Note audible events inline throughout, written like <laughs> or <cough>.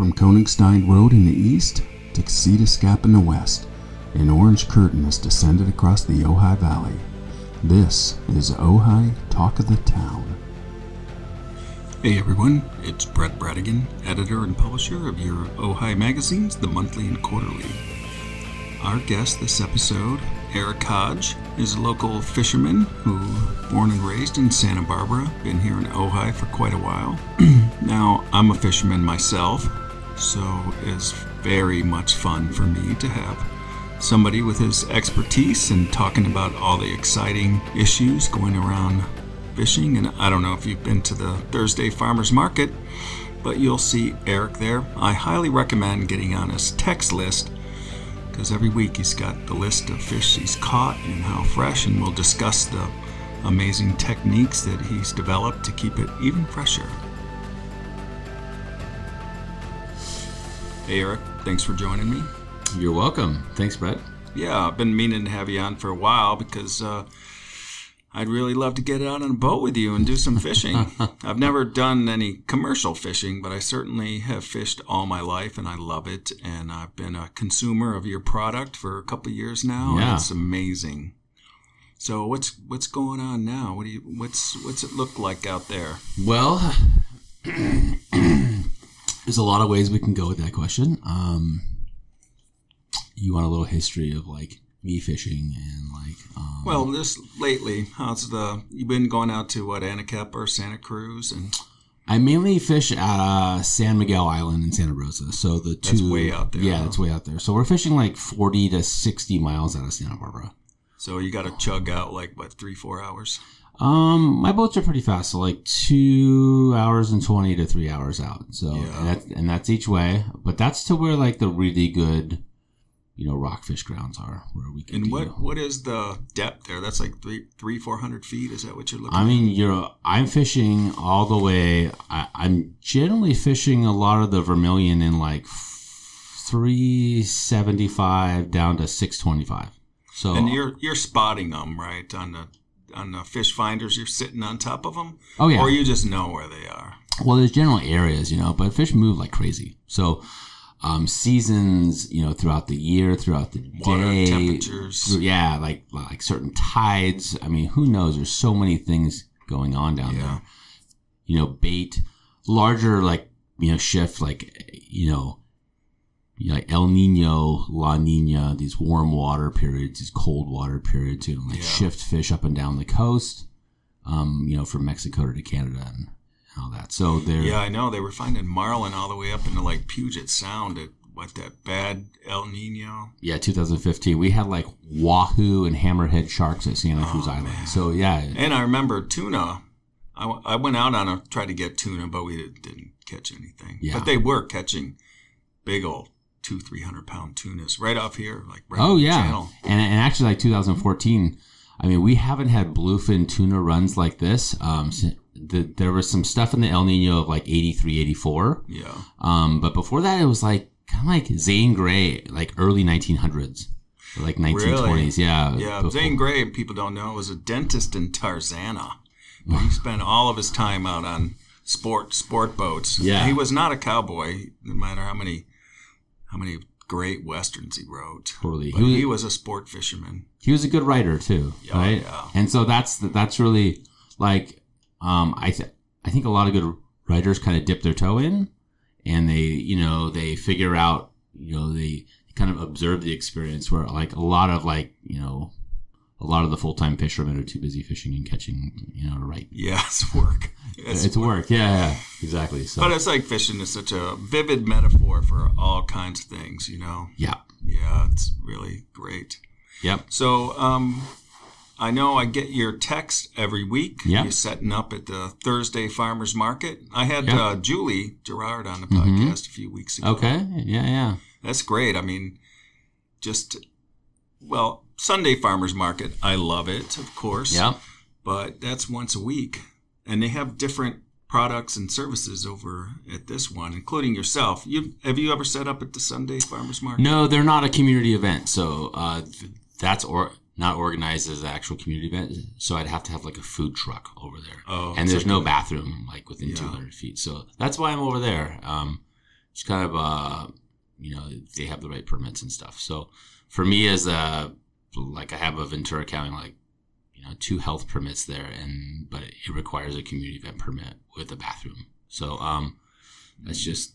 From Koenigstein Road in the east to Casitas Gap in the west, an orange curtain has descended across the Ojai Valley. This is Ojai Talk of the Town. Hey everyone, it's Brett Bradigan, editor and publisher of your Ojai magazines, the monthly and quarterly. Our guest this episode, Eric Hodge, is a local fisherman who, born and raised in Santa Barbara, been here in Ojai for quite a while. <clears throat> now, I'm a fisherman myself, so it's very much fun for me to have somebody with his expertise and talking about all the exciting issues going around fishing. And I don't know if you've been to the Thursday Farmers Market, but you'll see Eric there. I highly recommend getting on his text list because every week he's got the list of fish he's caught and how fresh, and we'll discuss the amazing techniques that he's developed to keep it even fresher. Hey, Eric, thanks for joining me. You're welcome. Thanks, Brett. Yeah, I've been meaning to have you on for a while because uh, I'd really love to get out on a boat with you and do some fishing. <laughs> I've never done any commercial fishing, but I certainly have fished all my life and I love it. And I've been a consumer of your product for a couple years now. Yeah. And it's amazing. So what's what's going on now? What do you what's what's it look like out there? Well, <clears throat> <coughs> there's a lot of ways we can go with that question. Um, you want a little history of like me fishing and like. Um, Well, this lately, how's the you've been going out to what Anacapa or Santa Cruz and I mainly fish at uh, San Miguel Island in Santa Rosa. So the two. That's way out there, Yeah, it's way out there. So we're fishing like 40 to 60 miles out of Santa Barbara. so you got to chug out like what three four hours? Um, my boats are pretty fast, so like two hours and twenty to three hours out. So Yeah. and, that's, and that's each way, but that's to where like the really good, you know, rockfish grounds are, where we can. And what what is the depth there? That's like three three four hundred feet. Is that what you're looking? I at? mean, you're. I'm fishing all the way. I, I'm generally fishing a lot of the Vermilion in like three seventy five down to six twenty five. So and you're you're spotting them right on the on the fish finders. You're sitting on top of them, oh yeah, or you just know where they are. Well, there's general areas, you know, but fish move like crazy. So, um, seasons, you know, throughout the year, throughout the Water day, temperatures. through- yeah, like like certain tides. I mean, who knows? There's so many things going on down Yeah. there. You know, bait, larger like you know shift, like you know, like El Nino, La Nina, these warm water periods, these cold water periods, you know, like Yeah. shift fish up and down the coast. Um, you know, from Mexico to Canada and all that. So they're Yeah, I know they were finding marlin all the way up into like Puget Sound at what that bad El Nino. Yeah, 2015. We had like wahoo and hammerhead sharks at Santa Cruz Oh, Island. man. So yeah, And I remember tuna. I, w- I went out on a tried to get tuna, but we did, didn't catch anything. Yeah. But they were catching big old two three hundred pound tunas right off here, like right oh on the yeah, channel. and and actually like 2014. I mean, we haven't had bluefin tuna runs like this. Um, the, there was some stuff in the El Nino of like 83, 84. Yeah, Um, but before that, it was like kind of like Zane Grey, like early 1900s, like 1920s. Yeah, yeah. before- Zane Grey, people don't know, was a dentist in Tarzana. He <laughs> spent all of his time out on sport sport boats. Yeah. he was not a cowboy, no matter how many how many great westerns he wrote. Totally. But He was- he was a sport fisherman. he was a good writer too, Yeah, right? yeah. And so that's that's really like um, I th- I think a lot of good writers kind of dip their toe in, and they you know they figure out you know they kind of observe the experience where like a lot of like you know a lot of the full time fishermen are too busy fishing and catching you know to write. Yeah, <laughs> it's work. It's, work, yeah, yeah, exactly. So But it's like fishing is such a vivid metaphor for all kinds of things, you know. yeah, Yeah, it's really great. yep, So, um, I know I get your text every week. Yeah. You're setting up at the Thursday Farmers Market. I had Yeah. uh, Julie Gerard on the Mhm. podcast a few weeks ago. okay, yeah, yeah, That's great. I mean, just, well, Sunday Farmers Market, I love it, of course. yeah. But that's once a week. And they have different products and services over at this one, including yourself. You have you ever set up at the Sunday Farmers Market? No, they're not a community event, so uh, that's or not organized as an actual community event. So I'd have to have like a food truck over there, Oh, and there's no bathroom like within Yeah. 200 feet. So that's why I'm over there. Um, just kind of uh, you know, they have the right permits and stuff. So for me, as a like I have a Ventura County like you know two health permits there, and but it, requires a community event permit with a bathroom. So um, that's just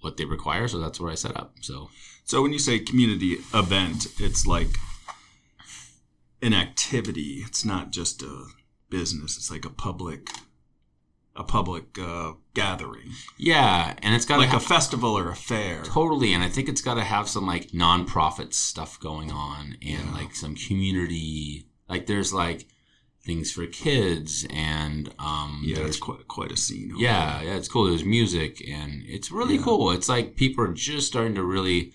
what they require. So that's where I set up. So So when you say community event, it's like an activity. It's not just a business. It's like a public, a public uh, gathering, yeah, and it's got like to a festival or a fair. Totally, and I think it's got to have some like nonprofit stuff going on, and Yeah. like some community. Like there's like things for kids, and um, Yeah, it's quite quite a scene. yeah, there. yeah, it's cool. There's music, and it's really Yeah. cool. It's like people are just starting to really,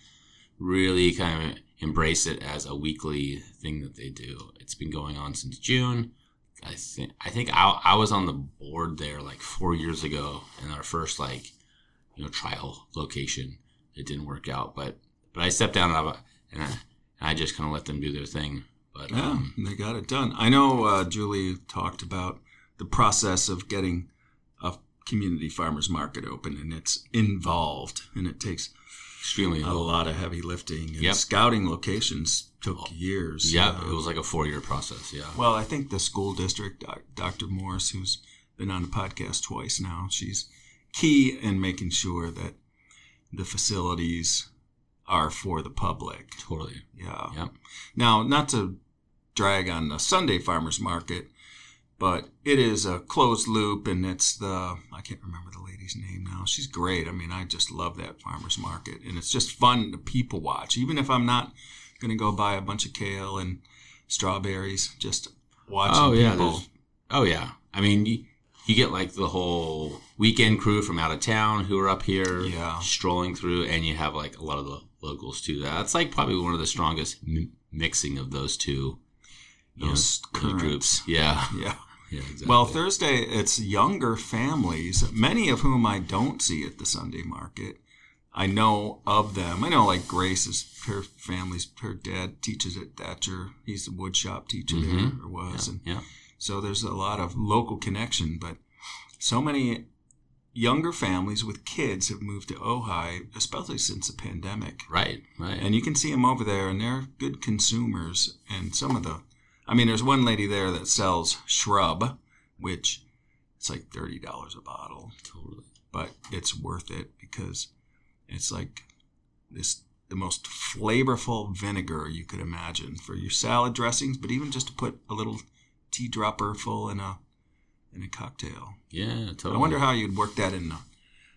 really kind of embrace it as a weekly thing that they do. It's been going on since June. I think I think I, I was on the board there like four years ago in our first like you know trial location. It didn't work out, but but I stepped down and I, and I, and I just kind of let them do their thing. But Yeah, um, they got it done. I know uh, Julie talked about the process of getting a community farmers market open, and it's involved, and it takes extremely a lot of heavy lifting. And Yep. scouting locations took years. Yeah, Uh, it was like a four year process. Yeah. Well, I think the school district, Doc- Dr. Morris, who's been on the podcast twice now, she's key in making sure that the facilities are for the public. Totally. Yeah. Yep. Now, not to drag on the Sunday farmers market, but it is a closed loop, and it's the I can't remember the lady's name now. She's great. I mean, I just love that farmers market, and it's just fun to people watch. Even if I'm not going to go buy a bunch of kale and strawberries, just watching Oh yeah. people. Oh yeah. I mean, you, you get like the whole weekend crew from out of town who are up here, Yeah. strolling through, and you have like a lot of the locals too. That's like probably one of the strongest m- mixing of those two. know, Those those groups. Yeah. Yeah. Yeah. Exactly. Well, Thursday, it's younger families, many of whom I don't see at the Sunday market. I know of them. I know, like Grace's her family's her dad teaches at Thatcher. He's a woodshop teacher Mhm. there, or was, and yeah. so there's a lot of local connection. But so many younger families with kids have moved to Ojai, especially since the pandemic. Right. Right. And you can see them over there, and they're good consumers. And some of the, I mean, there's one lady there that sells shrub, which it's like thirty dollars a bottle, totally. but it's worth it because it's like this the most flavorful vinegar you could imagine for your salad dressings, but even just to put a little tea dropper full in a in a cocktail. Yeah. Totally. I wonder how you'd work that in a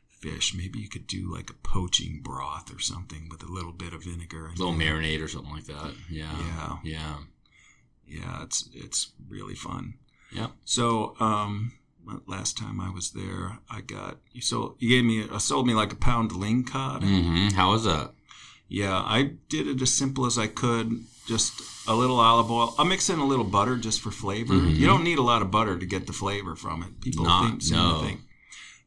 fish. Maybe you could do like a poaching broth or something with a little bit of vinegar. a little marinade or something like that. Yeah. Yeah. Yeah. Yeah, it's it's really fun. Yeah. So, um, last time I was there, I got you sold you gave me uh, sold me like a pound ling cod. hmm How was that? Yeah, I did it as simple as I could. Just a little olive oil. I'll mix in a little butter just for flavor. Mhm. You don't need a lot of butter to get the flavor from it. People Not- think seem to no. think,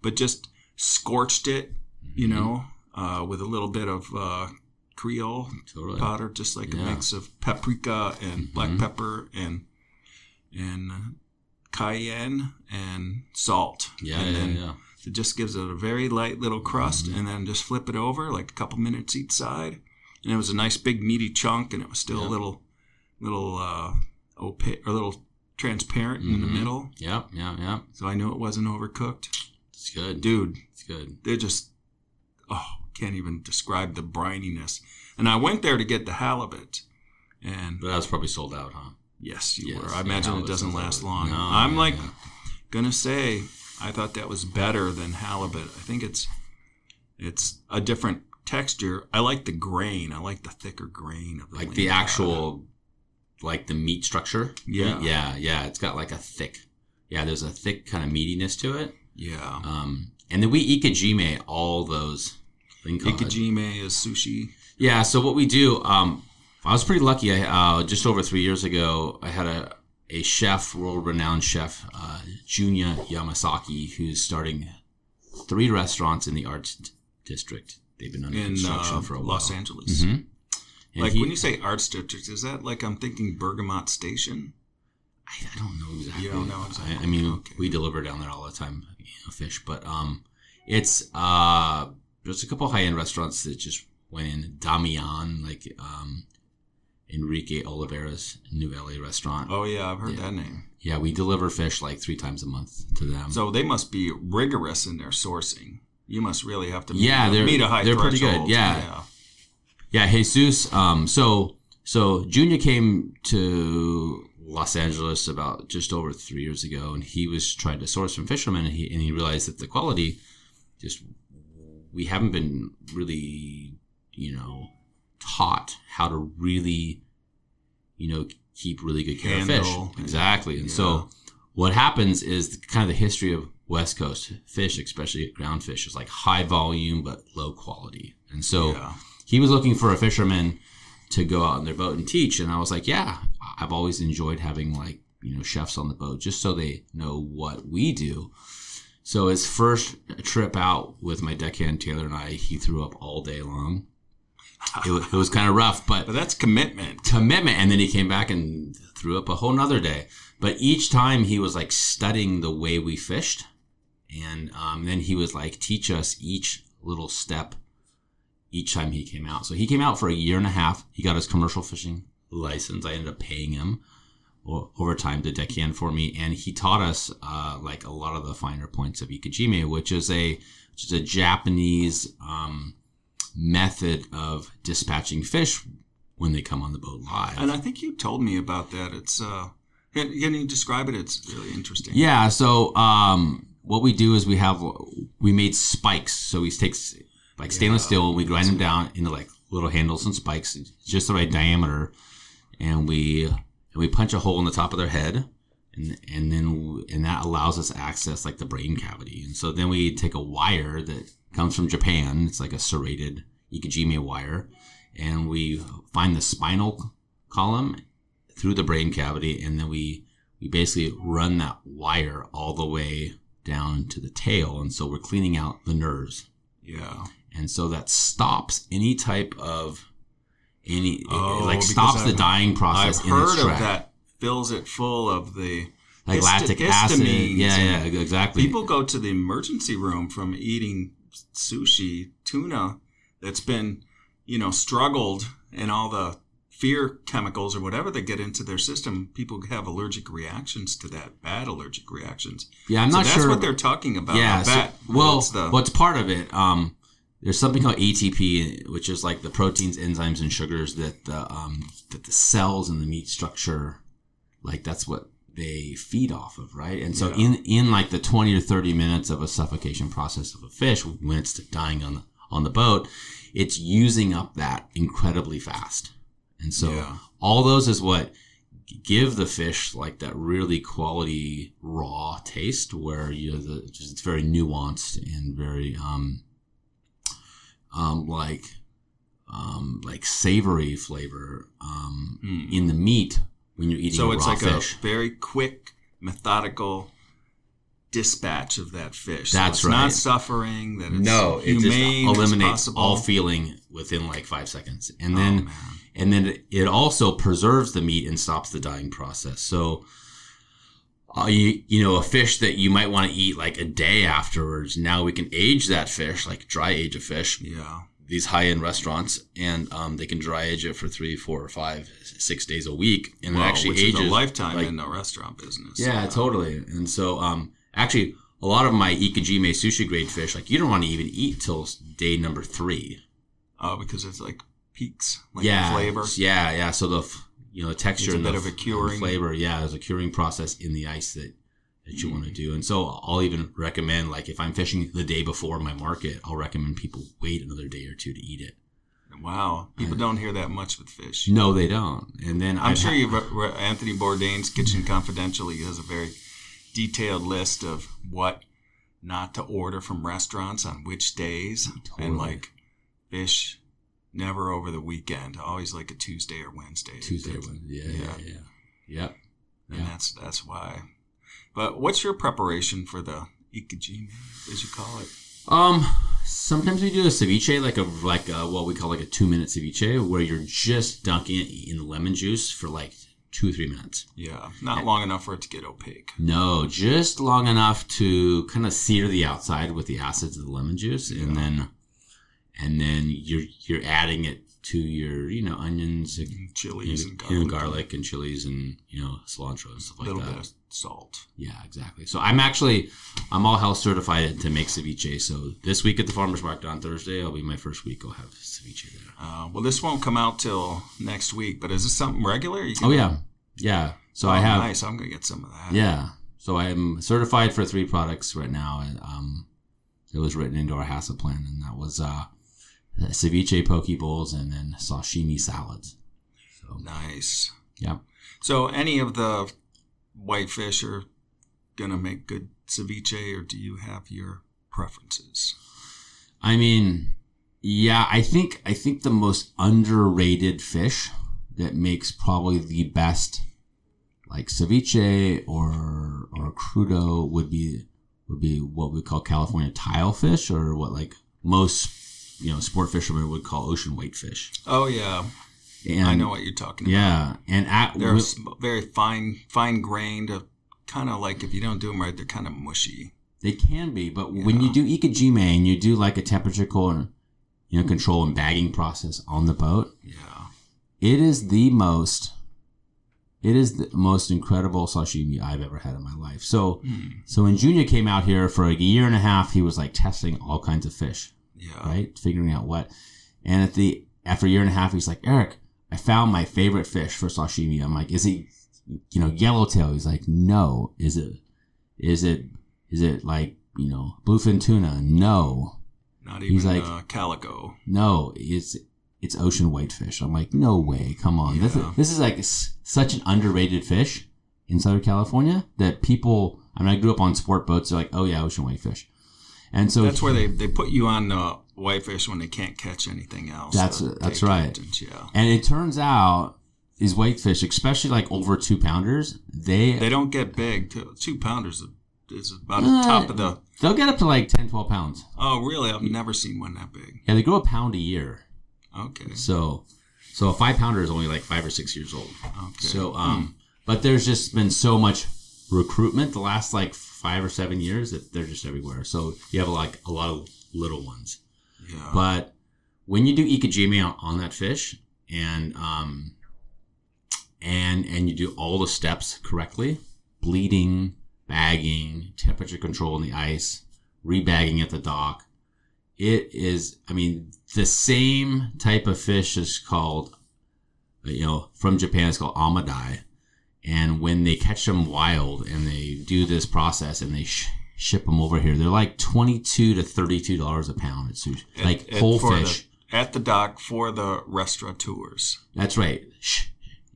but just scorched it, you Mhm. know, uh, with a little bit of uh, Creole Totally. powder, just like a mix of paprika and black Mhm. pepper and and cayenne and salt. Yeah. and yeah. then yeah. it just gives it a very light little crust, Mhm. and then just flip it over like a couple minutes each side. And it was a nice big meaty chunk, and it was still Yeah. a little little uh, opaque or a little transparent in the Mhm. middle. Yeah. Yeah. Yeah. So I knew it wasn't overcooked. It's good. Dude, It's good. they're just oh can't even describe the brininess and i went there to get the halibut and But that was probably sold out, huh? yes you Yes, were i yeah, imagine it doesn't last long No, i'm yeah, like yeah. gonna say i thought that was better than halibut i think it's it's a different texture i like the grain i like the thicker grain of the like the actual, like the meat structure. Yeah. Yeah. Yeah. It's got like a thick. Yeah. There's a thick kind of meatiness to it. yeah Um, and then we ikejime all those. Called- ikejime is sushi Yeah. So what we do, um, I was pretty lucky. I, uh, just over three years ago, I had a, a chef, world renowned chef, uh, Junya Yamasaki, who's starting three restaurants in the arts d- district. They've been under in construction uh, for a while. los angeles Mhm. And like he- when you say arts district is that like i'm thinking bergamot station I, I don't know exactly. You don't know exactly. I, I mean, Okay. we deliver down there all the time, you know, fish. But um, it's uh, there's a couple high end restaurants that just went in. Damian, like um, Enrique Olvera's New LA restaurant. Oh yeah, I've heard Yeah. that name. Yeah, we deliver fish like three times a month to them. So they must be rigorous in their sourcing. You must really have to meet, Yeah, they're- meet a high they're pretty good, threshold. yeah. Yeah, Jesus. Um, so so Junya came to Los Angeles about just over three years ago, and he was trying to source from fishermen, and he and he realized that the quality just we haven't been really you know taught how to really you know keep really good care Handle of fish. Exactly, and yeah. so what happens is kind of the history of West Coast fish, especially ground fish, is like high volume but low quality, and so yeah. he was looking for a fisherman to go out on their boat and teach. And i was like yeah i've always enjoyed having like you know chefs on the boat just so they know what we do so his first trip out with my deckhand taylor and i he threw up all day long. It, wa- it was kind of rough but But that's commitment. commitment and then he came back and threw up a whole nother day. But each time he was like studying the way we fished and um, then he was like teach us each little step each time he came out. So he came out for a year and a half. He got his commercial fishing license. I ended up paying him over time to deckhand for me and he taught us uh, like a lot of the finer points of ikejime which is a which is a japanese um, method of dispatching fish when they come on the boat live And I think you told me about that. It's uh, can, can you describe it? It's really interesting. Yeah. So um, what we do is we have we made spikes. So we take like stainless Yeah. steel and we grind them down into like little handles and spikes, just the right diameter, and we and we punch a hole in the top of their head. And, and then and that allows us access like the brain cavity and so then we take a wire that comes from Japan it's like a serrated Ikejime wire and we find the spinal column through the brain cavity and then we we basically run that wire all the way down to the tail and so we're cleaning out the nerves Yeah. and so that stops any type of any Oh, it like stops the I've- dying process I've heard of that. Fills it full of the like histi- lactic acid yeah yeah exactly People go to the emergency room from eating sushi, tuna that's been, you know, struggled and all the fear chemicals or whatever that get into their system. People have allergic reactions to that, bad allergic reactions. yeah i'm so not that's sure That's what they're talking about. yeah so- well the, what's part of it um there's something called ATP, which is like the proteins, enzymes, and sugars that the um, that the cells in the meat structure, like that's what they feed off of, right? And so Yeah. in in like the 20 or 30 minutes of a suffocation process of a fish, when it's dying on the on the boat, it's using up that incredibly fast. And so Yeah. all those is what give the fish like that really quality raw taste where you know, the just it's very nuanced and very um um like um like savory flavor um Mm. in the meat when you're eating so it's like fish. a very quick, methodical dispatch of that fish. So That's it's right. Not suffering. That it's no, it humane just eliminates all feeling within like five seconds, and Oh, then man. and then it also preserves the meat and stops the dying process. So, uh, you, you know, a fish that you might want to eat like a day afterwards. Now we can age that fish, like dry age a fish. yeah. These high end restaurants, and um, they can dry age it for three, four, or five, six days a week, and Wow, it actually ages a lifetime like- in the restaurant business. yeah, Uh, totally. And so, um, actually, a lot of my ikejime sushi grade fish, like you don't want to even eat till day number three. Oh, because it's like peaks, like yeah, flavor. Yeah, yeah. So the f- you know the texture It's a and bit the of a curing. flavor. Yeah, there's a curing process in the ice that that you mm-hmm. want to do. And so I'll even recommend like if I'm fishing the day before my market, I'll recommend people wait another day or two to eat it. Wow, people don't hear that much with fish. No, they don't. And then I'm I've sure ha- re- uh, re- Anthony Bourdain's Kitchen Confidential. He has a very detailed list of what not to order from restaurants on which days, oh, Totally. and like fish never over the weekend. Always like a Tuesday or Wednesday. Tuesday. Wednesday. Yeah, yeah, Yeah. yeah, yeah. and Yeah. that's that's why. But what's your preparation for the ikejime, as you call it? Um, sometimes we do a ceviche, like a like a, what we call like a two minute ceviche, where you're just dunking it in lemon juice for like two or three minutes. Yeah, not long enough for it to get opaque. No, just long enough to kind of sear the outside with the acids of the lemon juice, and then and then you're you're adding it to your you know onions, and, Mm, Chilies and know, garlic. garlic and chilies and you know cilantro and stuff like little that. bit of salt. Yeah, exactly. So I'm actually I'm all health certified to make ceviche. So this week at the farmers market on Thursday, I'll be my first week. I'll have ceviche there. Uh, well, this won't come out till next week, but is this something regular? Oh yeah, yeah. So Oh, I have Nice. I'm gonna get some of that. yeah. So I'm certified for three products right now, and um, it was written into our HACCP plan, and that was uh, Uh, ceviche poke bowls and then sashimi salads. So Nice. yeah. So, any of the whitefish are gonna make good ceviche, or do you have your preferences? I mean, yeah, I think I think the most underrated fish that makes probably the best like ceviche or or crudo would be would be what we call California tile fish or what like most you know sport fishermen would call ocean weight fish. Oh yeah, And I know what you're talking about. Yeah, and at They're very fine, fine grained. Kind of like if you don't do them right, they're kind of mushy. They can be, but when you do ikejime and you do like a temperature control, you know, control and bagging process on the boat, Yeah. it is the most, it is the most incredible sashimi I've ever had in my life. So, Hmm. so when Junya came out here for a year and a half, he was like testing all kinds of fish, Yeah. right, figuring out what, and at the after a year and a half, he's like, Eric, I found my favorite fish for sashimi. I'm like, is it, you know, yellowtail? He's like, no. Is it, is it, is it like, you know, bluefin tuna? No, Not He's even like- uh, calico. no. It's, it's ocean whitefish. I'm like, no way. Come on. This, is, this is like s- such an underrated fish in Southern California that people, I mean, I grew up on sport boats. They're like, oh yeah, ocean whitefish. And so That's where they, they put you on uh, whitefish when they can't catch anything else. That's- that's right. Yeah. And it turns out these whitefish, especially like over two pounders, they, They don't get big. Two, two pounders is about Uh, the top of the. they'll get up to like 10, 12 pounds. Oh, really? I've never seen one that big. Yeah, they grow a pound a year. Okay. So, so a five pounder is only like five or six years old. Okay. So, um, but there's just been so much recruitment the last like five or seven years that they're just everywhere. So you have like a lot of little ones. yeah. But when you do ikejime on, on that fish and um and and you do all the steps correctly, bleeding, bagging, temperature control in the ice, rebagging at the dock, it is I mean the same type of fish is called you know from Japan it's called amadai and when they catch them wild and they do this process and they sh- ship them over here they're like 22 to 32 dollars a pound at sushi At- like at- whole fish The, at the dock for the restaurateurs. that's right Sh-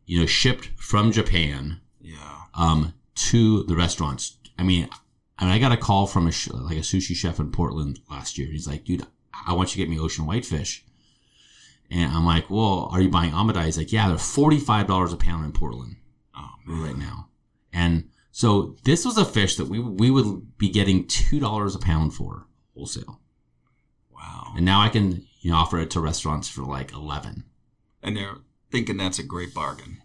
you know shipped from japan Yeah. um to the restaurants i mean I mean, I got a call from a sh- like a sushi chef in Portland last year. He's like, "Dude, I want you to get me ocean whitefish." And I'm like, "Well, are you buying amadai?" He's like, "Yeah, they're forty five dollars a pound in Portland." Oh, right now. And so this was a fish that we we would be getting two dollars a pound for wholesale, Wow. and now I can you know offer it to restaurants for like eleven. And they're thinking that's a great bargain.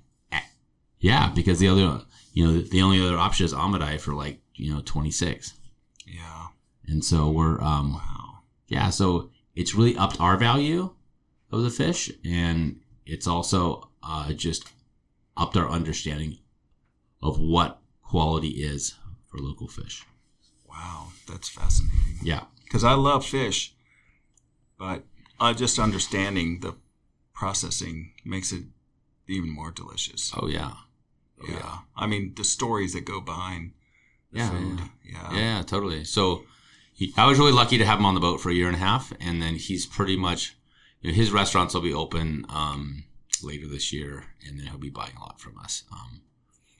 Yeah, because the other you know the only other option is Amadai for like you know twenty six, Yeah. and so we're um Wow. yeah so it's really upped our value of the fish, and it's also uh, just upped our understanding of what quality is for local fish. Wow. That's fascinating. Yeah. Because I love fish, but uh, just understanding the processing makes it even more delicious. Oh yeah. Oh, yeah. I mean, the stories that go behind the Yeah, food. Yeah. Yeah, totally. So he, I was really lucky to have him on the boat for a year and a half, and then he's pretty much you know, his restaurants will be open um, later this year, and then he'll be buying a lot from us. Um,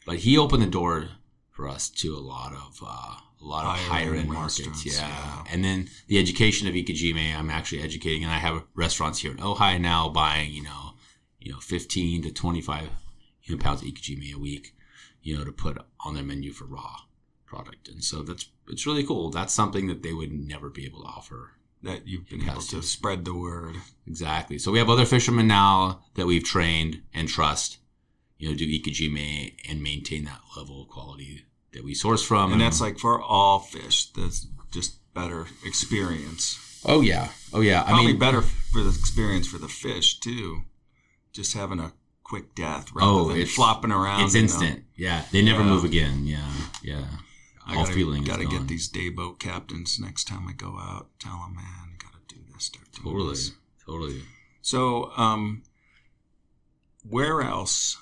but he opened the door for us to a lot of uh, a lot of Higher end markets. Yeah. yeah. and then the education of Ikejime, I'm actually educating, and I have restaurants here in Ojai now buying you know you know 15 to 25 you know, pounds of Ikejime a week, you know, to put on their menu for raw product. And so that's it's really cool. That's something that they would never be able to offer. That you've been able to spread the word. Exactly. So we have other fishermen now that we've trained and trust, you know, do ikejime and maintain that level of quality that we source from. And that's like for all fish. That's just better experience. Oh yeah, oh yeah. I Probably mean, better for the experience for the fish too. Just having a quick death rather Oh, than it's- flopping around. it's instant. Yeah, they never Yeah. move again. Yeah, yeah. I All gotta, feeling gotta get these day boat captains next time I go out. Tell them, man, you gotta do this. Totally, this." totally. So, um, where else,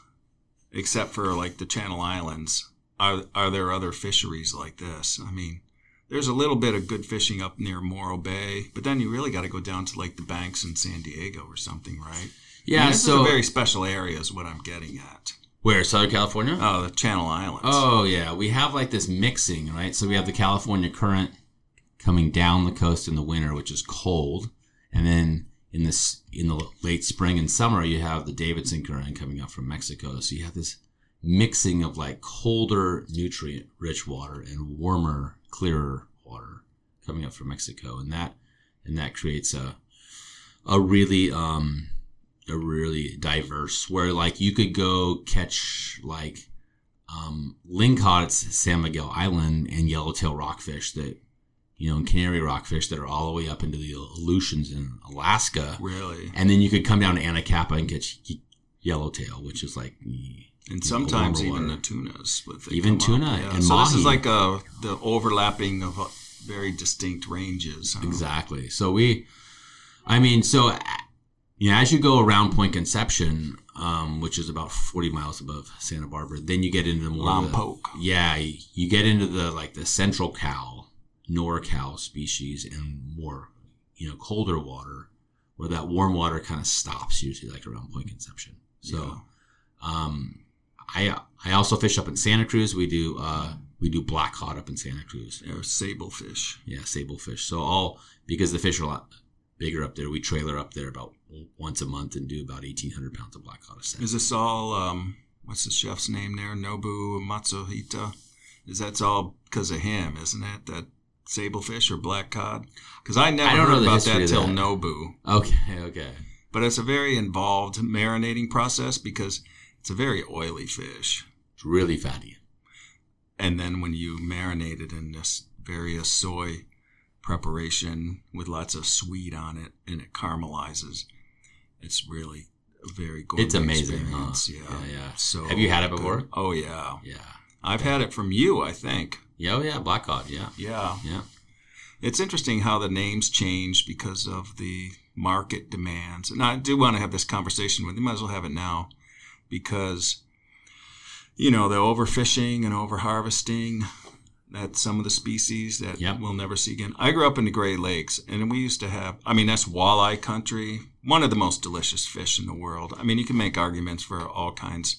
except for like the Channel Islands, are are there other fisheries like this? I mean, there's a little bit of good fishing up near Morro Bay, but then you really got to go down to like the banks in San Diego or something, right? I Yeah. mean, this so is a very special area, is what I'm getting at. Where Southern California? Oh, the Channel Islands. Oh yeah, we have like this mixing, right? So we have the California current coming down the coast in the winter, which is cold, and then in this in the late spring and summer, you have the Davidson current coming up from Mexico. So you have this mixing of like colder, nutrient-rich water and warmer, clearer water coming up from Mexico, and that and that creates a a really um really diverse where like you could go catch like um, lingcod at San Miguel Island and yellowtail rockfish that, you know, and canary rockfish that are all the way up into the Aleutians in Alaska. really? And then you could come down to Anacapa and catch yellowtail, which is like, And sometimes even the tunas. they Even tuna and so this is like a the overlapping of uh, very distinct ranges. Exactly. So we, I mean, so know, as you go around Point Conception, um, which is about forty miles above Santa Barbara, then you get into the more of the- yeah, you get into the like the central Cal, NorCal species, and more, you know, colder water, where that warm water kind of stops usually like around Point Conception. So, um, I I also fish up in Santa Cruz. We do uh, we do black cod up in Santa Cruz. They're sablefish. Yeah, sable fish. So all because the fish are a lot bigger up there. We trailer up there about once a month and do about eighteen hundred pounds of black cod set. Is this all? Um, what's the chef's name there? Nobu Matsuhisa. Is that's all because of him, isn't it? That sablefish or black cod? Because I never I heard about that till that. Nobu. Okay, okay. But it's a very involved marinating process because it's a very oily fish. It's really fatty. and then when you marinate it in this various soy preparation with lots of sweet on it and it caramelizes it's really a very gourmet It's amazing, huh? Yeah. Yeah, yeah. So Have you had it good. before? Oh yeah. Yeah. I've had it from you, I think. Yeah, oh yeah, black cod. Yeah, Yeah. yeah. It's interesting how the names change because of the market demands. And I do want to have this conversation with you. Might as well have it now because, you know, the overfishing and overharvesting that some of the species that Yep. we'll never see again. I grew up in the Great Lakes and we used to have, I mean, that's walleye country, one of the most delicious fish in the world. I mean, you can make arguments for all kinds.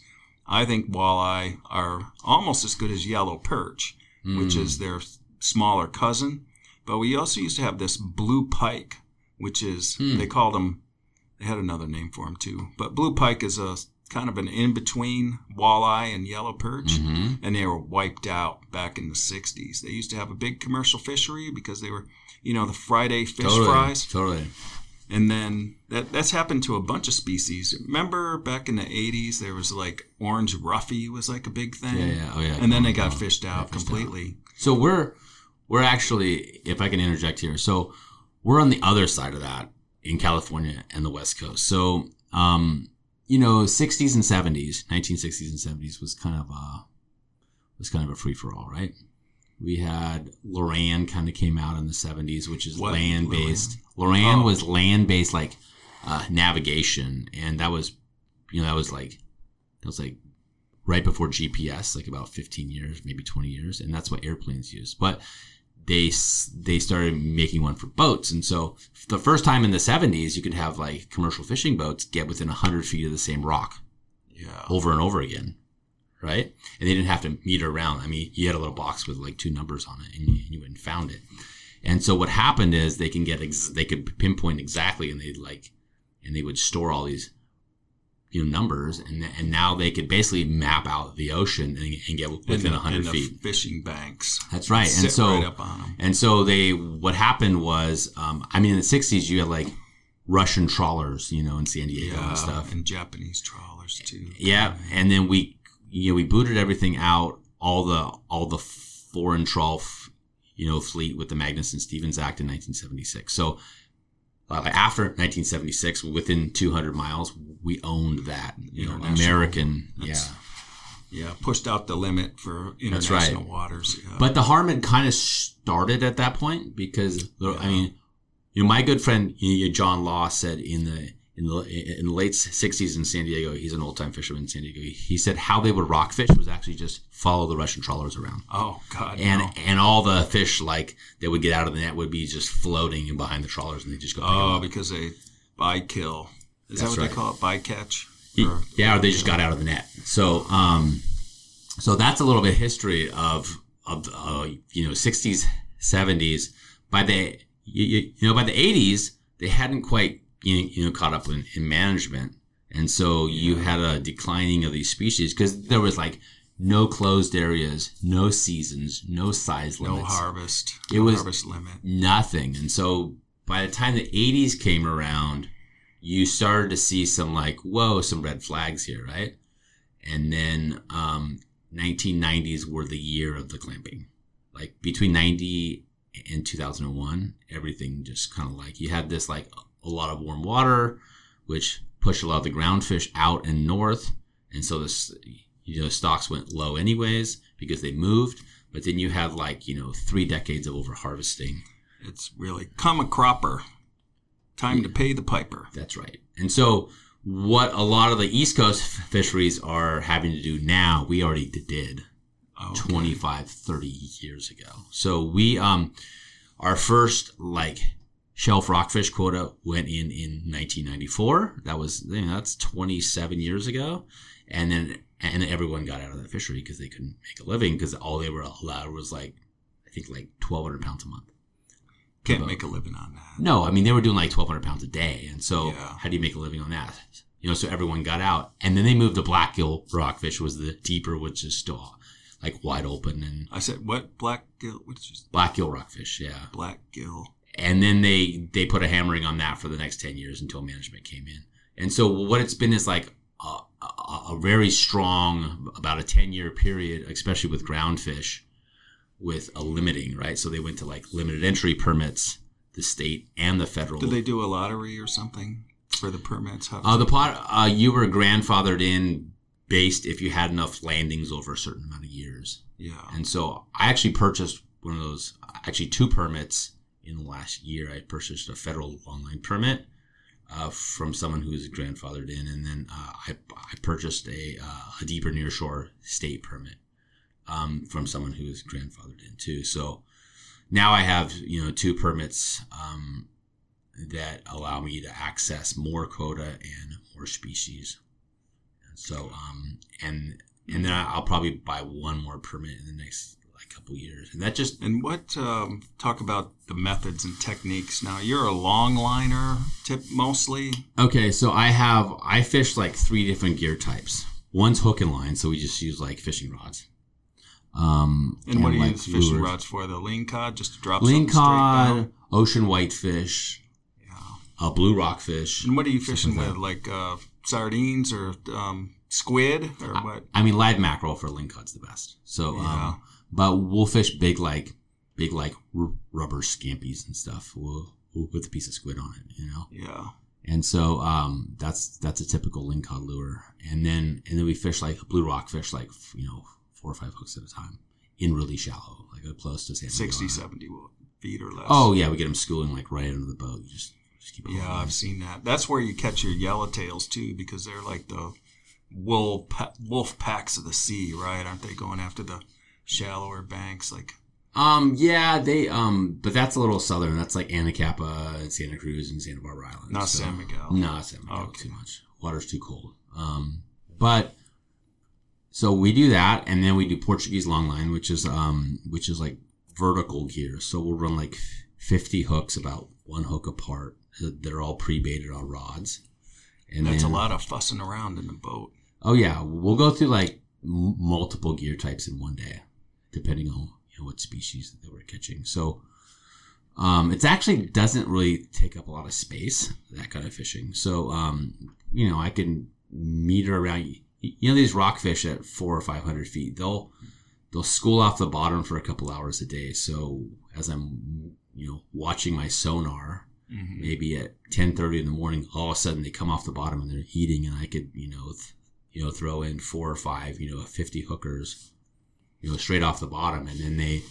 I think walleye are almost as good as yellow perch which Mm. is their smaller cousin. But we also used to have this blue pike, which is Hmm. they called them. They had another name for them too. But blue pike is a kind of an in between walleye and yellow perch, Mhm. and they were wiped out back in the '60s. They used to have a big commercial fishery because they were, you know, the Friday fish totally, fries. Totally. And then that that's happened to a bunch of species. Remember back in the '80s, there was like orange roughy was like a big thing. Yeah, yeah, oh yeah. And then they got Oh, fished out fished out. completely. So we're we're actually, if I can interject here, so we're on the other side of that in California and the West Coast. So, um, you know, 60s and 70s, 1960s and 70s was kind of a was kind of a free for all, right? We had Loran kind of came out in the 70s, which is What? land based. Loran Oh. was land based, like uh, navigation, and that was, you know, that was like that was like right before GPS, like about 15 years, maybe 20 years, and that's what airplanes use. But they they started making one for boats, and so the first time in the 70s, you could have like commercial fishing boats get within 100 feet of the same rock Yeah. over and over again, right? And they didn't have to meter around. I mean, you had a little box with like two numbers on it, and you, you went and found it. And so what happened is they can get ex- they could pinpoint exactly, and they'd like, and they would store all these, you know, numbers, and and now they could basically map out the ocean and, and get within hundred feet. fishing banks. That's right. And so right up on them. and so they, what happened was, um, I mean, in the '60s, you had like Russian trawlers, you know, in San Diego Yeah, and stuff. and Japanese trawlers too. Yeah, and then we, you know, we booted everything out, all the all the foreign trawl, you know, fleet with the Magnuson Stevens Act in 1976. So uh, after 1976, within 200 miles, we owned that, you know, American, yeah. Yeah, pushed out the limit for That's right. international waters. Yeah. But the harm had kind of started at that point because I mean, you know, my good friend you know, John Law said in the in the in the late '60s in San Diego, he's an old time fisherman in San Diego. He said how they would rock fish was actually just follow the Russian trawlers around, oh God, and no. and all the fish like that would get out of the net would be just floating in behind the trawlers, and they just go. oh, because they by kill. Is That's that what right. they call it? By catch. Or- yeah, or they just got out of the net. So, um, so that's a little bit of history of of uh, you know sixties, seventies. By the you, you you know by the eighties, they hadn't quite you know, caught up in, in management, and so you had a declining of these species because there was like no closed areas, no seasons, no size limits, no harvest. It no was- harvest limit. nothing. And so by the time the 80s came around, you started to see some like, whoa, some red flags here, right? And then um, 1990s were the year of the clamping. Like between 90 and 2001, everything just kind of like you had this like a lot of warm water, which pushed a lot of the ground fish out and north. And so this, you know, stocks went low anyways because they moved. But then you had like, you know, three decades of over harvesting. It's really come a cropper. Time to pay the piper. That's right. And so, what a lot of the East Coast fisheries are having to do now, we already did Oh, 25, 30 years ago. So, we, um, our first like shelf rockfish quota went in in 1994. That was, you know, that's 27 years ago. And then, and everyone got out of that fishery because they couldn't make a living because all they were allowed was like, I think like 1,200 pounds a month. can't make a living on that. No, I mean they were doing like twelve hundred pounds a day, and so Yeah. how do you make a living on that? You know, so everyone got out, and then they moved to blackgill rockfish, was the deeper, which is still like wide open, and I said, what black gill? What's just blackgill rockfish, yeah. black gill? And then they they put a hammering on that for the next ten years until management came in, and so what it's been is like a, a, a very strong about a ten year period, especially with groundfish, with a limiting, right? So they went to like limited entry permits, the state and the federal. Did they do a lottery or something for the permits? How Uh, the pot uh, you were grandfathered in based if you had enough landings over a certain amount of years, yeah. and so I actually purchased one of those, actually two permits in the last year. I purchased a federal longline permit uh, from someone who is grandfathered in, and then uh, I, I purchased a uh, a deeper nearshore state permit um, from someone who is grandfathered in too. So now I have you know two permits. Um, that allow me to access more quota and more species. And so, um, and and then I'll probably buy one more permit in the next couple years, and that just And what um, talk about the methods and techniques? Now you're a long liner tip mostly. okay. So I have I fish like three different gear types. One's hook and line, so we just use like fishing rods. Um, And, what do you like use fishing lures. rods for? The ling cod, just to drop Ling cod, ocean whitefish, Yeah. uh, blue rockfish. And what are you fishing with? Like uh, sardines or um, squid or what? I mean, live mackerel for lingcod's the best. So, Yeah. um, but we'll fish big like big like r- rubber scampies and stuff we'll, we'll- with a piece of squid on it, you know. Yeah. And so um, that's that's a typical lingcod lure. And then and then we fish like blue rockfish, like you know four or five hooks at a time in really shallow, like close to San 60, Island. 70 feet or less. Oh yeah, we get them schooling like right under the boat. You just just keep it Yeah. I've seen that. That's where you catch your yellowtails too, because they're like the wolf pa- wolf packs of the sea, right? Aren't they going after the shallower banks? Like, Um, yeah, they um, but that's a little southern. That's like Anacapa and Santa Cruz and Santa Barbara Island. Not San Miguel. Not San Miguel Okay. too much. Water's too cold. Um, but so we do that, and then we do Portuguese longline, which is um, which is like vertical gear. So we'll run like fifty hooks, about one hook apart. They're all pre-baited on rods. And that's then, a lot of fussing around in the boat. Oh yeah, we'll go through like m- multiple gear types in one day, depending on you know, what species that we're catching. So um, it actually doesn't really take up a lot of space that kind of fishing. So um, you know, I can meter around. You know, these rockfish at four or five hundred feet, they'll they'll school off the bottom for a couple hours a day. So as I'm you know watching my sonar Mhm. maybe at 10:30 in the morning all of a sudden they come off the bottom and they're eating and I could you know th- you know throw in four or five you know 50 hookers you know straight off the bottom and then they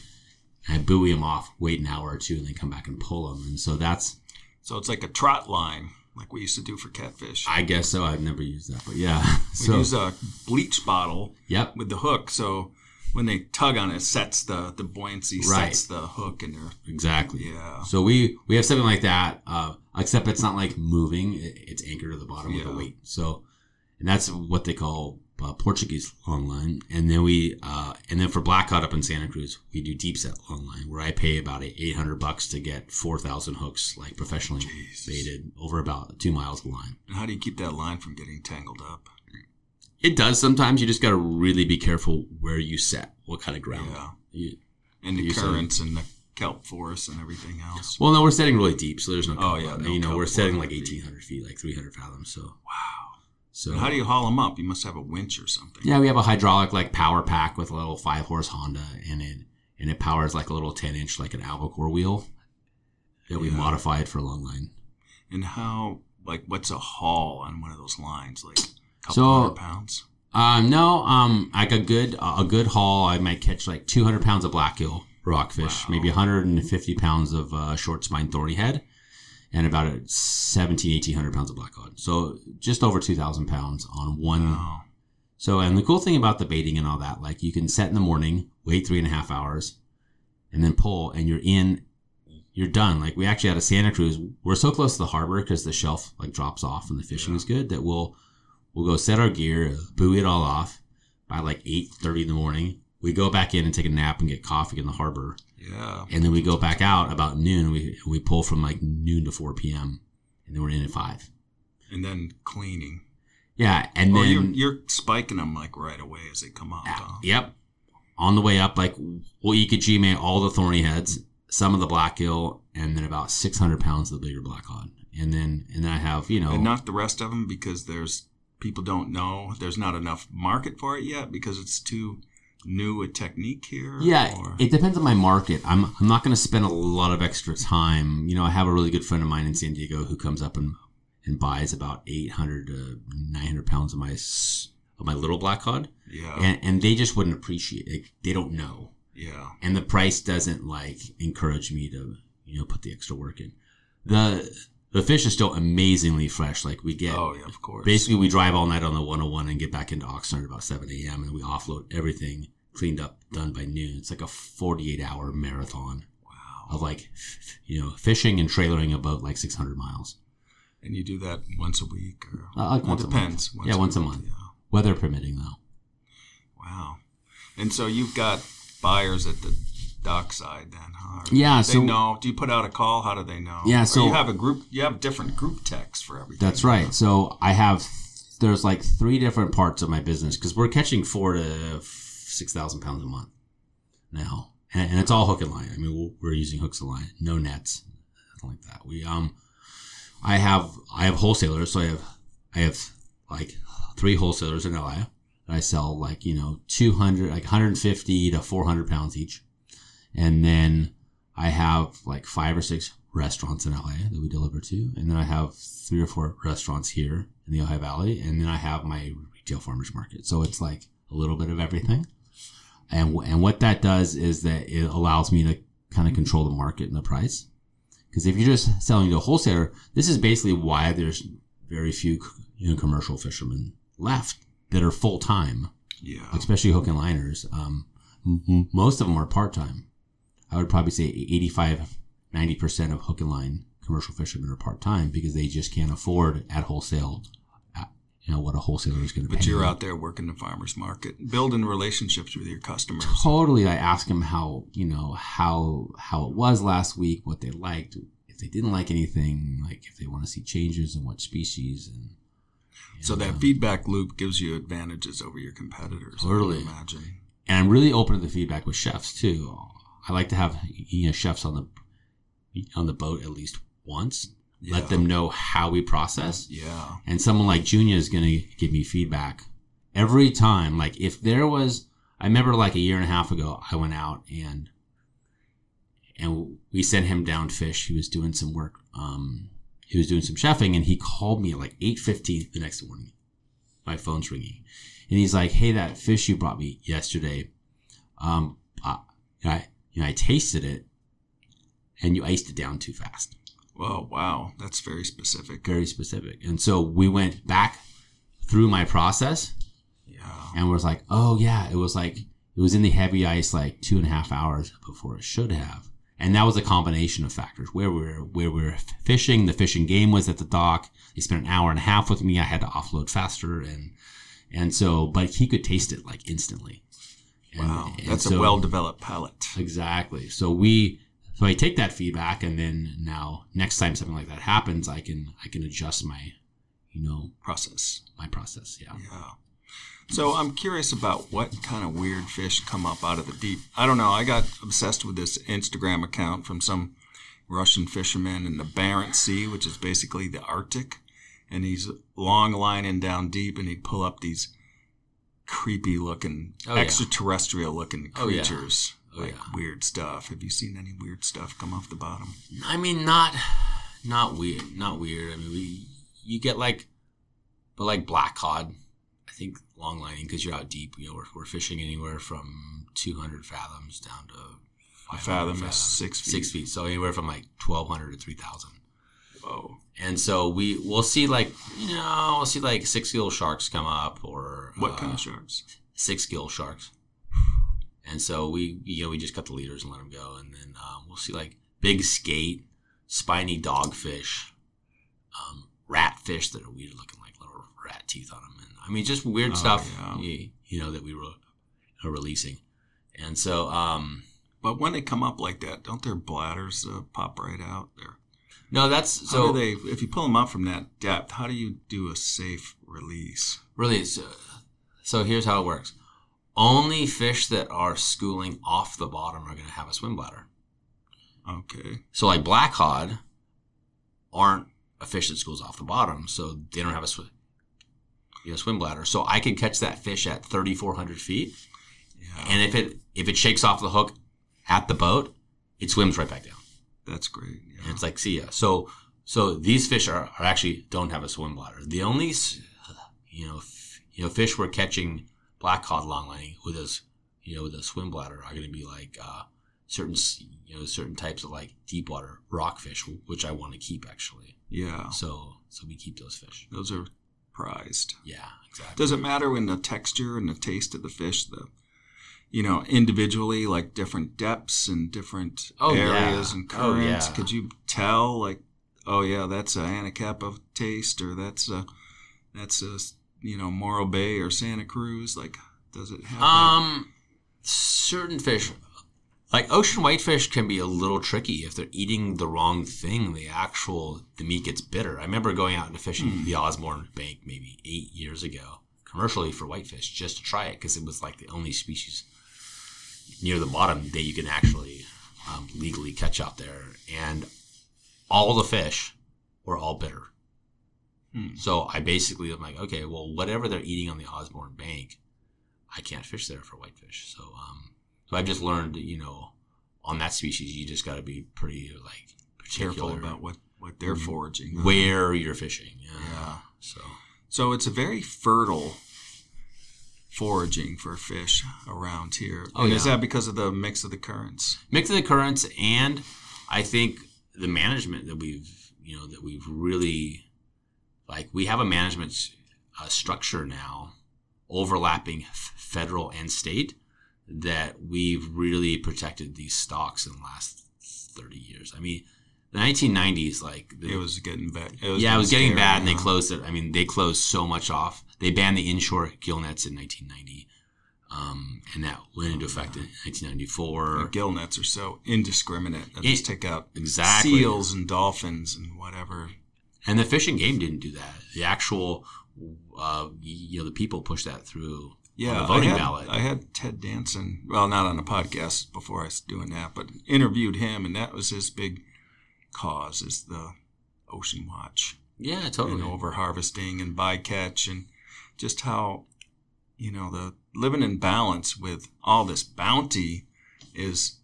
I buoy them off wait an hour or two and then come back and pull them and so that's So it's like a trot line, like we used to do for catfish. I guess so I've never used that but yeah we <laughs> so use a bleach bottle yep with the hook, so when they tug on it, sets the the buoyancy, Right. sets the hook, and they're exactly yeah. So we we have something like that, uh, except it's not like moving; it's anchored to the bottom with a weight. So, and that's what they call uh, Portuguese long line. And then we uh, and then for blackcod up in Santa Cruz, we do deep set long line, where I pay about eight hundred bucks to get four thousand hooks, like professionally Jesus. baited over about two miles of line. And how do you keep that line from getting tangled up? It does sometimes. You just got to really be careful where you set, what kind of ground. Yeah. You- And the currents and the kelp forests and everything else. well, no, we're setting really deep, so there's no. Oh, yeah, no you know, we're setting like eighteen hundred feet, like three hundred fathoms. So Wow. So how do you haul them up? You must have a winch or something. Yeah, we have a hydraulic like power pack with a little five horse Honda, in it and it powers like a little ten inch like an albacore wheel that we Yeah. modified for a long line. And how, like, what's a haul on one of those lines? Like, a couple So- hundred pounds? Um, no, um, like a good a good haul, I might catch like two hundred pounds of blackgill rockfish, Wow. maybe one hundred and fifty pounds of uh, short spine thorny head, and about a 17, 1800 pounds of black cod. So just over two thousand pounds on one Wow. So, and the cool thing about the baiting and all that, like you can set in the morning, wait three and a half hours, and then pull, and you're in, you're done. Like we actually had a Santa Cruz. We're so close to the harbor because the shelf like drops off and the fishing Yeah. is good that we'll we'll go set our gear, buoy it all off by like eight thirty in the morning. We go back in and take a nap and get coffee in the harbor, Yeah. and then we go back out about noon. We we pull from like noon to four p.m. and then we're in at five. And then cleaning. Yeah, and oh, then you're, you're spiking them, like, right away as they come up. Huh? Yep. On the way up, like we'll Ikejime all the thorny heads, some of the blackgill, and then about six hundred pounds of the bigger blackcod. And then and then I have, you know And not the rest of them because there's people don't know. There's not enough market for it yet because it's too new a technique here. Yeah, or- it depends on my market. I'm I'm not gonna spend a lot of extra time. You know, I have a really good friend of mine in San Diego who comes up and and buys about eight hundred to nine hundred pounds of my of my little blackcod. yeah. And and they just wouldn't appreciate it. They don't know. yeah. and the price doesn't like encourage me to you know put the extra work in the the fish is still amazingly fresh like we get Oh, yeah, of course. basically we drive all night on the 101 and get back into oxnard about 7 a.m and we offload everything cleaned up done by noon it's like a 48 hour marathon Wow. of like you know fishing and trailering about like 600 miles And you do that once a week or Uh, like once it a month. depends. Yeah, once a month. Yeah. weather permitting though Wow. And so you've got buyers at the dockside then, huh? Or Yeah, They so- know. Do you put out a call? How do they know? Yeah, Or so- you have a group. You have different group texts for everything. That's right. So I have there's like three different parts of my business because we're catching four to six thousand pounds a month now, and, and it's all hook and line. I mean, we're- using hooks and line, no nets, nothing like that. We um, I have I have wholesalers, so I have I have like three wholesalers in LA. I sell like you know two hundred like one hundred fifty to four hundred pounds each, and then I have like five or six restaurants in LA that we deliver to, and then I have three or four restaurants here in the Ojai Valley, and then I have my retail farmers market. So it's like a little bit of everything, and and what that does is that it allows me to kind of control the market and the price. Because if you're just selling to a wholesaler, this is basically why there's very few you know, commercial fishermen left that are full time Yeah. especially hook and liners. Um, most of them are part time. I would probably say 85, 90% of hook and line commercial fishermen are part time because they just can't afford at wholesale, uh, you know, what a wholesaler is going to pay. But you're out there working the farmers market, building relationships with your customers. Totally. I ask them how, you know, how, how it was last week, what they liked, if they didn't like anything, like if they want to see changes in what species and, So and, that feedback loop gives you advantages over your competitors. Totally. imagine. and I'm really open to the feedback with chefs too. I like to have you know chefs on the on the boat at least once. Yeah. Let them know how we process, Yeah. and someone like Junya is going to give me feedback every time. Like if there was, I remember like a year and a half ago, I went out and and we sent him down fish. He was doing some work. Um, he was doing some chefing, and he called me at like eight fifteen the next morning. My phone's ringing, and he's like, "Hey, that fish you brought me yesterday, um, I, I, you know, I tasted it, and you iced it down too fast." Whoa, wow, that's very specific. Very specific, and so we went back through my process, Yeah. and was like, "Oh yeah, it was like it was in the heavy ice like two and a half hours before it should have." And that was a combination of factors where we were where we were fishing. The fishing game was at the dock. They spent an hour and a half with me. I had to offload faster, and and so, but he could taste it like instantly. And- Wow, and that's a so- well developed palate. Exactly. So we, so I take that feedback, and then now next time something like that happens, I can I can adjust my, you know, Process. my process. Yeah. Yeah. So I'm curious about what kind of weird fish come up out of the deep. I don't know. I got obsessed with this Instagram account from some Russian fisherman in the Barents Sea, which is basically the Arctic, and he's long lining down deep, and he'd pull up these creepy looking, Oh, yeah. extraterrestrial looking Oh, yeah. creatures, Oh, like yeah. weird stuff. Have you seen any weird stuff come off the bottom? I mean, not not weird, not weird. I mean, we you get like, but like black cod. I think long lining because you're out deep. You know, we're, we're fishing anywhere from 200 fathoms down to A 500 fathom is six feet. Six feet. So anywhere from like 1,200 to 3,000. Whoa. And so we we'll see like you know we'll see like six gill sharks come up or What uh, kind of sharks? six gill sharks. And so we you know we just cut the leaders and let them go, and then um, we'll see like big skate, spiny dogfish, um, ratfish that are weird looking like little rat teeth on them, and I mean just weird Oh, stuff yeah. you, you know that we were are releasing. And so um, But when they come up like that, don't their bladders uh, pop right out? There. No, that's so they? If you pull them up from that depth, how do you do a safe release? Release. so, so here's how it works. Only fish that are schooling off the bottom are going to have a swim bladder. Okay. So, like black cod aren't a fish that schools off the bottom, so they don't have a swim, you know, swim bladder. So I can catch that fish at 3,400 feet, Yeah. and if it if it shakes off the hook at the boat, it swims right back down. that's great. And it's like, see ya. So, so these fish are, are actually don't have a swim bladder. The only, you know, f- you know, fish we're catching black cod longlining with us, you know, with a swim bladder are going to be like uh, certain, you know, certain types of like deep water rockfish, which I want to keep actually. Yeah. So, so we keep those fish. Those are prized. Yeah, exactly. Does it matter in the texture and the taste of the fish? The you know, individually, like different depths and different Oh, areas yeah. and Oh, currents. yeah. Could you tell, like, oh yeah, that's a Anacapa taste, or that's a that's a you know Morro Bay or Santa Cruz? Like, does it have? that? Um, certain fish, like ocean whitefish, can be a little tricky if they're eating the wrong thing. The actual the meat gets bitter. I remember going out and fishing the Osborne Bank maybe eight years ago, commercially for whitefish, just to try it because it was like the only species near the bottom that you can actually um, legally catch out there, and all the fish were all bitter. Hmm. So I basically am like, okay, well, whatever they're eating on the Osborne Bank, I can't fish there for whitefish. So, um, so I've just learned, you know, on that species, you just got to be pretty like careful about what what they're foraging. Mm-hmm. where you're fishing. Yeah. Yeah. So So it's a very fertile foraging for fish around here. Oh, and is that because of the mix of the currents? mix of the currents, and I think the management that we've, you know, that we've really, like, we have a management uh, structure now, overlapping f- federal and state, that we've really protected these stocks in the last thirty years. I mean, the 1990s, like the, It was getting bad. yeah, it was getting bad, and they closed it. I mean, they closed so much off. They banned the inshore gill nets in 1990, um, and that went into effect in 1994. The gill nets are so indiscriminate. They just take out exactly. seals and dolphins and whatever. And the fishing game didn't do that. The actual, uh, you know, the people pushed that through Yeah, on the voting I had, ballot. I had Ted Danson, well, not on a podcast before I was doing that, but interviewed him, and that was his big cause is the ocean watch. yeah, totally. and over harvesting and bycatch and just how you know the living in balance with all this bounty is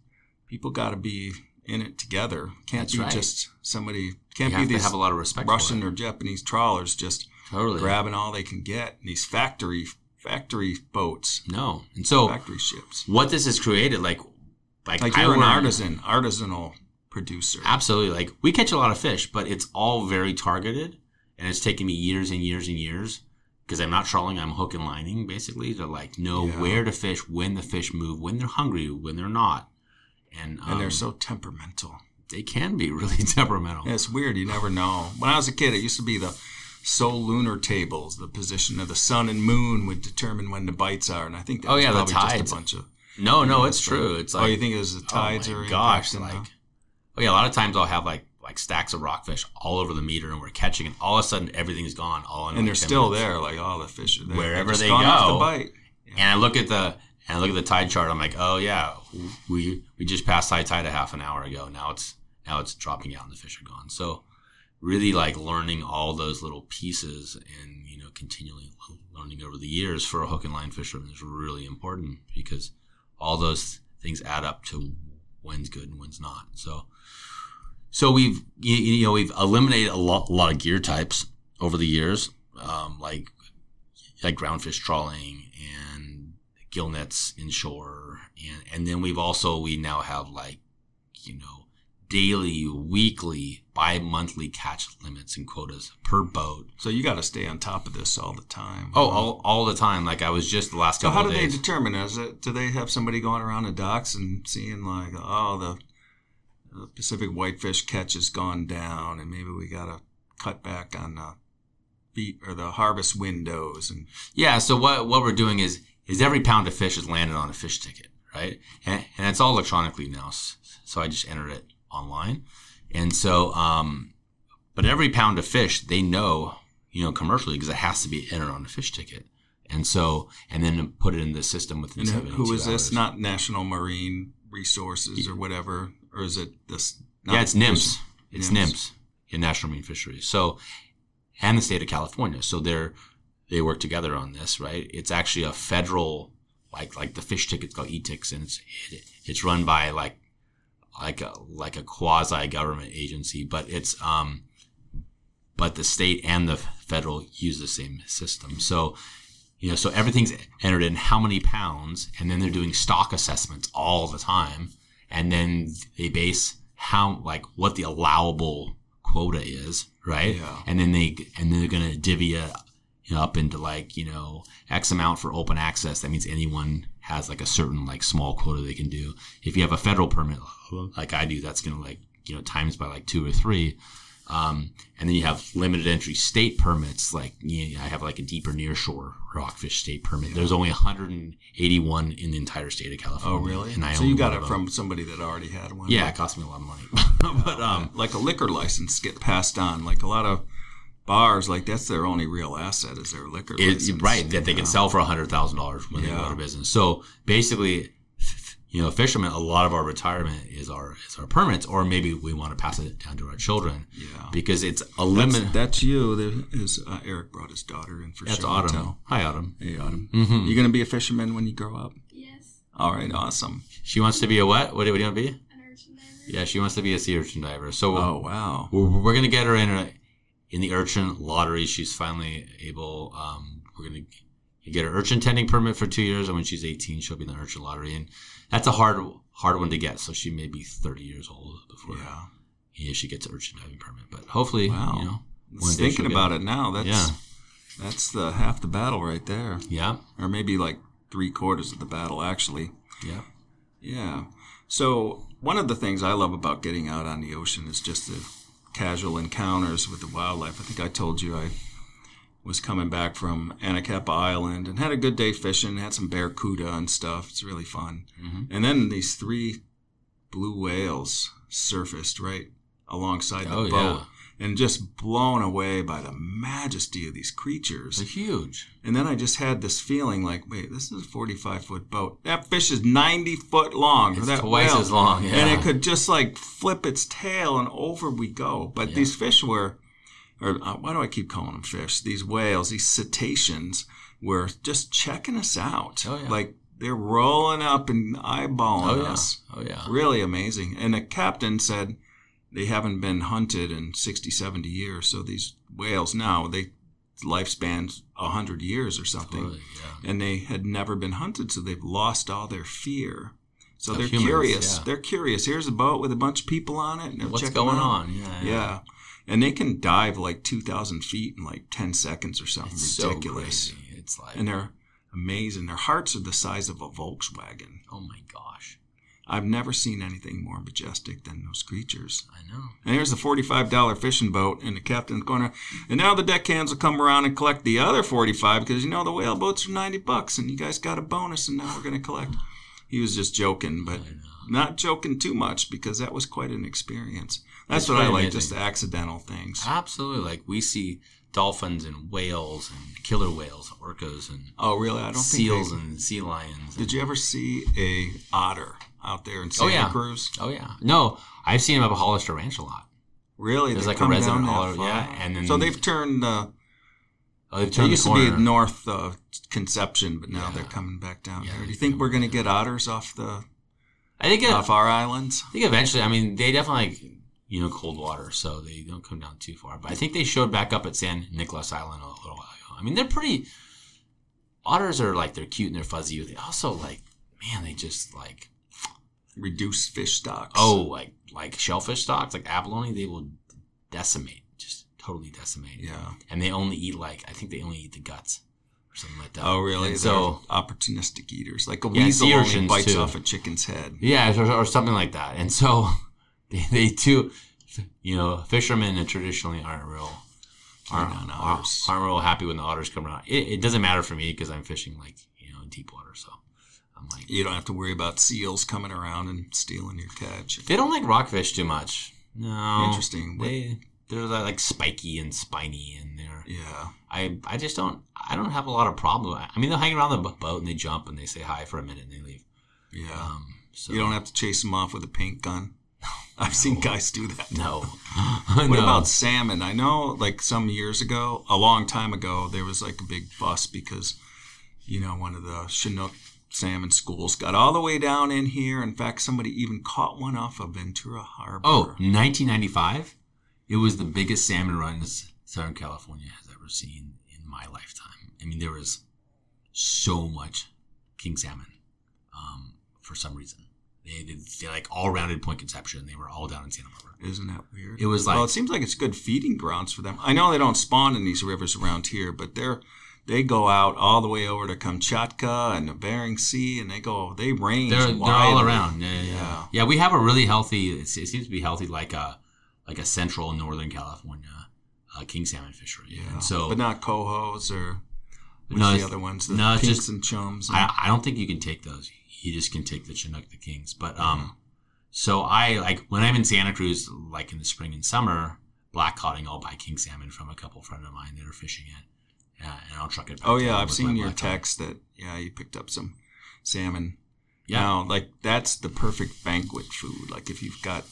people got to be in it together. Can't That's be right. just somebody. Can't have be these have a lot of respect Russian or Japanese trawlers just. Totally. grabbing all they can get. And these factory factory boats, No. And so factory ships. what this has created, like, like, Like you're an artisan, artisanal producer. Absolutely. Like we catch a lot of fish, but it's all very targeted, and it's taken me years and years and years because I'm not trawling. I'm hook and lining basically to like know Yeah. where to fish, when the fish move, when they're hungry, when they're not, and um, and they're so temperamental. they can be <laughs> really temperamental. Yeah, it's weird. You never know. When I was a kid, it used to be the solar lunar tables. The position of the sun and moon would determine when the bites are, and I think that Oh, yeah, the tides. just a bunch of. No, no, it's true. It's oh, you think it was the tides oh are my gosh, like? Oh yeah, a lot of times I'll have like like stacks of rockfish all over the meter, and we're catching, and all of a sudden everything's gone. All in and like they're still minutes. there. Like all the fish are there. Wherever they go. the bite. And I look at the and I look at the tide chart. I'm like, oh yeah, we we just passed high tide a half an hour ago. Now it's now it's dropping out and the fish are gone. So really like learning all those little pieces and you know continually learning over the years for a hook and line fisherman is really important because all those things add up to when's good and when's not. So so we've you, you know we've eliminated a lot, a lot of gear types over the years, um, like like groundfish trawling and gill nets inshore, and and then we've also we now have like you know daily, weekly, bi-monthly catch limits and quotas per boat. So you got to stay on top of this all the time. Oh, all, all the time. Like I was just the last So couple how do they determine? Is it do they have somebody going around the docks and seeing like, oh, the, the Pacific whitefish catch has gone down, and maybe we got to cut back on the beat or the harvest windows, and Yeah. So what what we're doing is is every pound of fish is landed on a fish ticket, right? And, and it's all electronically now. So I just enter it online, and so um, but every pound of fish they know, you know, commercially because it has to be entered on a fish ticket, and so and then put it in the system within and seventy two who is this? hours. Not National Marine Resources or whatever, or is it this? yeah, it's NIMS. It's NIMS. In National Marine Fisheries. So, and the state of California. So they're they work together on this, right? It's actually a federal, like like the fish ticket's called ETICS, and it's it, it's run by like like a like a quasi government agency, but it's um, but the state and the federal use the same system. So. You know, so everything's entered in how many pounds, and then they're doing stock assessments all the time, and then they base how like what the allowable quota is, right? Yeah. And then they and then they're gonna divvy it up into like you know X amount for open access. That means anyone has like a certain like small quota they can do. If you have a federal permit like I do, that's gonna like you know times by like two or three. Um, and then you have limited entry state permits, like you know, I have like a deeper nearshore rockfish state permit. There's only 181 in the entire state of California. Oh, really? And I so you got it from somebody that already had one. Yeah, Like- it cost me a lot of money. <laughs> <laughs> but um, like a liquor license get passed on. Like a lot of bars, like that's their only real asset is their liquor it's license. right that they can sell for hundred thousand dollars when they go Yeah. out of business. So basically, you know, fishermen, a lot of our retirement is our is our permits, or maybe we want to pass it down to our children Yeah. because it's a limit. that's you. There is uh, Eric brought his daughter in for sure. That's Autumn. tell. Hi, Autumn. Hey, Autumn. hmm You gonna be a fisherman when you grow up? Yes, All right, awesome. She wants to be a what? What do you want to be? an urchin diver. Yeah, she wants to be a sea urchin diver. So Oh wow. we're, we're gonna get her in a, in the urchin lottery. She's finally able. Um, we're gonna get her urchin tending permit for two years, and when she's 18, she'll be in the urchin lottery, and that's a hard hard one to get. So she may be 30 years old before Yeah. yeah, she gets an urchin diving permit. But hopefully, Wow. you know, one Thinking about get it now, that's Yeah. that's the half the battle right there, Yeah, or maybe like three quarters of the battle actually. yeah, Yeah. So one of the things I love about getting out on the ocean is just the casual encounters with the wildlife. I think I told you I was coming back from Anacapa Island and had a good day fishing, had some barracuda and stuff. It's really fun. Mhm. And then these three blue whales surfaced right alongside the Oh, boat yeah. and just blown away by the majesty of these creatures. they're huge. And then I just had this feeling like, wait, this is a 45 foot boat. That fish is 90 foot long. It's that twice whale. as long. Yeah. And it could just like flip its tail and over we go. But Yeah. these fish were, or uh, why do I keep calling them fish? These whales, these cetaceans were just checking us out. Oh, yeah. Like they're rolling up and eyeballing Oh yeah. us. Oh yeah. Really amazing. And the captain said they haven't been hunted in 60, 70 years. So these whales now, they lifespans 100 years or something. Totally, yeah. And they had never been hunted, so they've lost all their fear. So Of they're humans, curious. yeah. They're curious. Here's a boat with a bunch of people on it. And What's going out. on? Yeah. Yeah. And they can dive like 2,000 feet in like 10 seconds or something It's ridiculous. so crazy. It's like and they're amazing. Their hearts are the size of a Volkswagen. oh my gosh. I've never seen anything more majestic than those creatures. I know. And here's the $45 fishing boat, and the captain's going to, and now the deckhands will come around and collect the other 45 because you know the whale boats are 90 bucks, and you guys got a bonus, and now we're going to collect. He was just joking, but not joking too much because that was quite an experience. That's what I like, amazing. just the accidental things. Absolutely. Like we see dolphins and whales and killer whales, orcas and Oh, really? I don't seals think and sea lions. Did you ever see a otter out there in Oh, Santa yeah. Cruz? Oh yeah. No, I've seen them up at Hollister Ranch a lot. Really? There's like a resident that yeah, and then- so they've turned. Uh, Oh, they've They used the to be north uh, Conception, but now Yeah. they're coming back down Yeah, here. Do you think we're going to get otters off the I think. It, off our islands? I think eventually. I mean, they definitely you know cold water, so they don't come down too far. But I think they showed back up at San Nicolas Island a little while ago. I mean, they're pretty. Otters are like they're cute and they're fuzzy. They also like, man, they just like reduce fish stocks. oh like like shellfish stocks like abalone. They will decimate, just totally decimate. yeah. and they only eat like I think they only eat the guts or something like that. Oh, really? And They're so opportunistic eaters. Like a Yeah, weasel only bites too. off a chicken's head. yeah, or, or something like that. And so <laughs> they, they too, you know, fishermen traditionally aren't real aren't, on otters. aren't real happy when the otters come around. It, it doesn't matter for me because I'm fishing like you know in deep water, so I'm like You don't have to worry about seals coming around and stealing your catch. they don't like rockfish too much. No, Interesting. They they're like spiky and spiny, and they're Yeah. I I just don't I don't have a lot of problem. I mean, they'll hang around the boat and they jump and they say hi for a minute and they leave. Yeah. Um, so you don't have to chase them off with a paint gun. <laughs> I've seen guys do that. no. <laughs> What no. about salmon? I know, like some years ago, a long time ago, there was like a big fuss because, you know, one of the Chinook salmon schools got all the way down in here. In fact, somebody even caught one off of Ventura Harbor. Oh, 1995. It was the biggest salmon run Southern California has ever seen in my lifetime. I mean, there was so much king salmon um, for some reason. They, they, they like all rounded Point Conception. They were all down in Santa Barbara. Isn't that weird? It was like well, it seems like it's good feeding grounds for them. I know they don't spawn in these rivers around here, but they're they go out all the way over to Kamchatka and the Bering Sea, and they go they range. they're, they're all around. Yeah, yeah, yeah. Yeah. Yeah, we have a really healthy. It seems to be healthy, like a like a central northern California uh, king salmon fishery. Yeah, And so but not cohos or what's No, the other ones? The no, it's just- and chums. I, I don't think you can take those. You just can take the Chinook, the Kings. But um, so I like when I'm in Santa Cruz, like in the spring and summer, black coding. I'll buy king salmon from a couple friend of mine that are fishing it, yeah, and I'll truck it. Back oh yeah, I've seen your cod. text that yeah you picked up some salmon. Yeah, Now, like that's the perfect banquet food. Like if you've got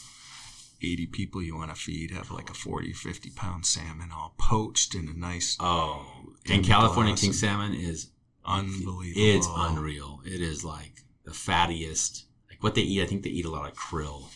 80 people you want to feed, have like a 40, 50 pound salmon all poached in a nice, Oh, And California king salmon is unbelievable. it's unreal. It is like the fattiest. Like what they eat, I think they eat a lot of krill.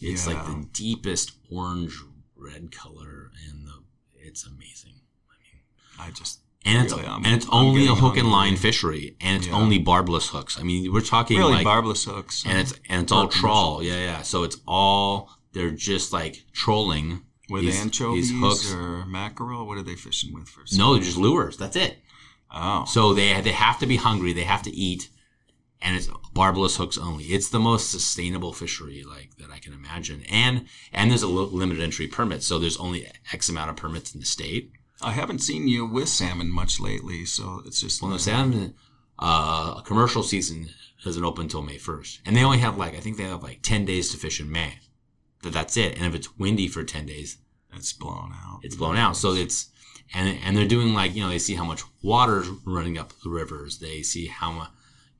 It's like the deepest orange red color, and the it's amazing. I mean, I just, And it's I'm- and it's I'm only a hook and line fishery, and it's Yeah. only barbless hooks. I mean, we're talking really like, barbless hooks. and it's and it's all trawl. Yeah, yeah. So it's all they're just like trolling with these- anchovies these hooks. or mackerel. What are they fishing with for? No, they're just lures. That's it. Oh, So they they have to be hungry. They have to eat, and it's barbless hooks only. It's the most sustainable fishery like that I can imagine. And and there's a li- limited entry permit, so there's only X amount of permits in the state. I haven't seen you with salmon much lately, so it's just Well, no, salmon uh, commercial season doesn't open until May first, and they only have like I think they have like ten days to fish in May. But that's it. And if it's windy for ten days, it's blown out. it's blown out. So it's and and they're doing like you know they see how much water's running up the rivers. They see how much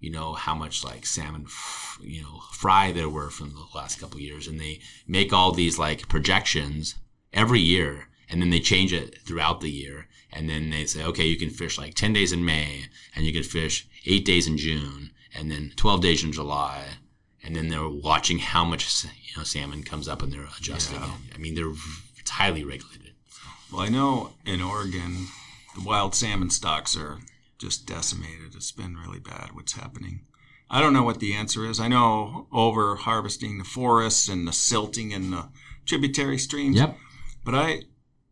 you know how much like salmon f- you know fry there were from the last couple of years, and they make all these like projections every year, and then they change it throughout the year. And then they say, okay, you can fish like ten days in May, and you can fish eight days in June, and then 12 days in July, and then they're watching how much you know salmon comes up and they're adjusting Yeah. it. I mean, they're it's highly regulated. Well, I know in Oregon, the wild salmon stocks are just decimated. It's been really bad what's happening. I don't know what the answer is. I know over harvesting the forests and the silting in the tributary streams. Yep. But I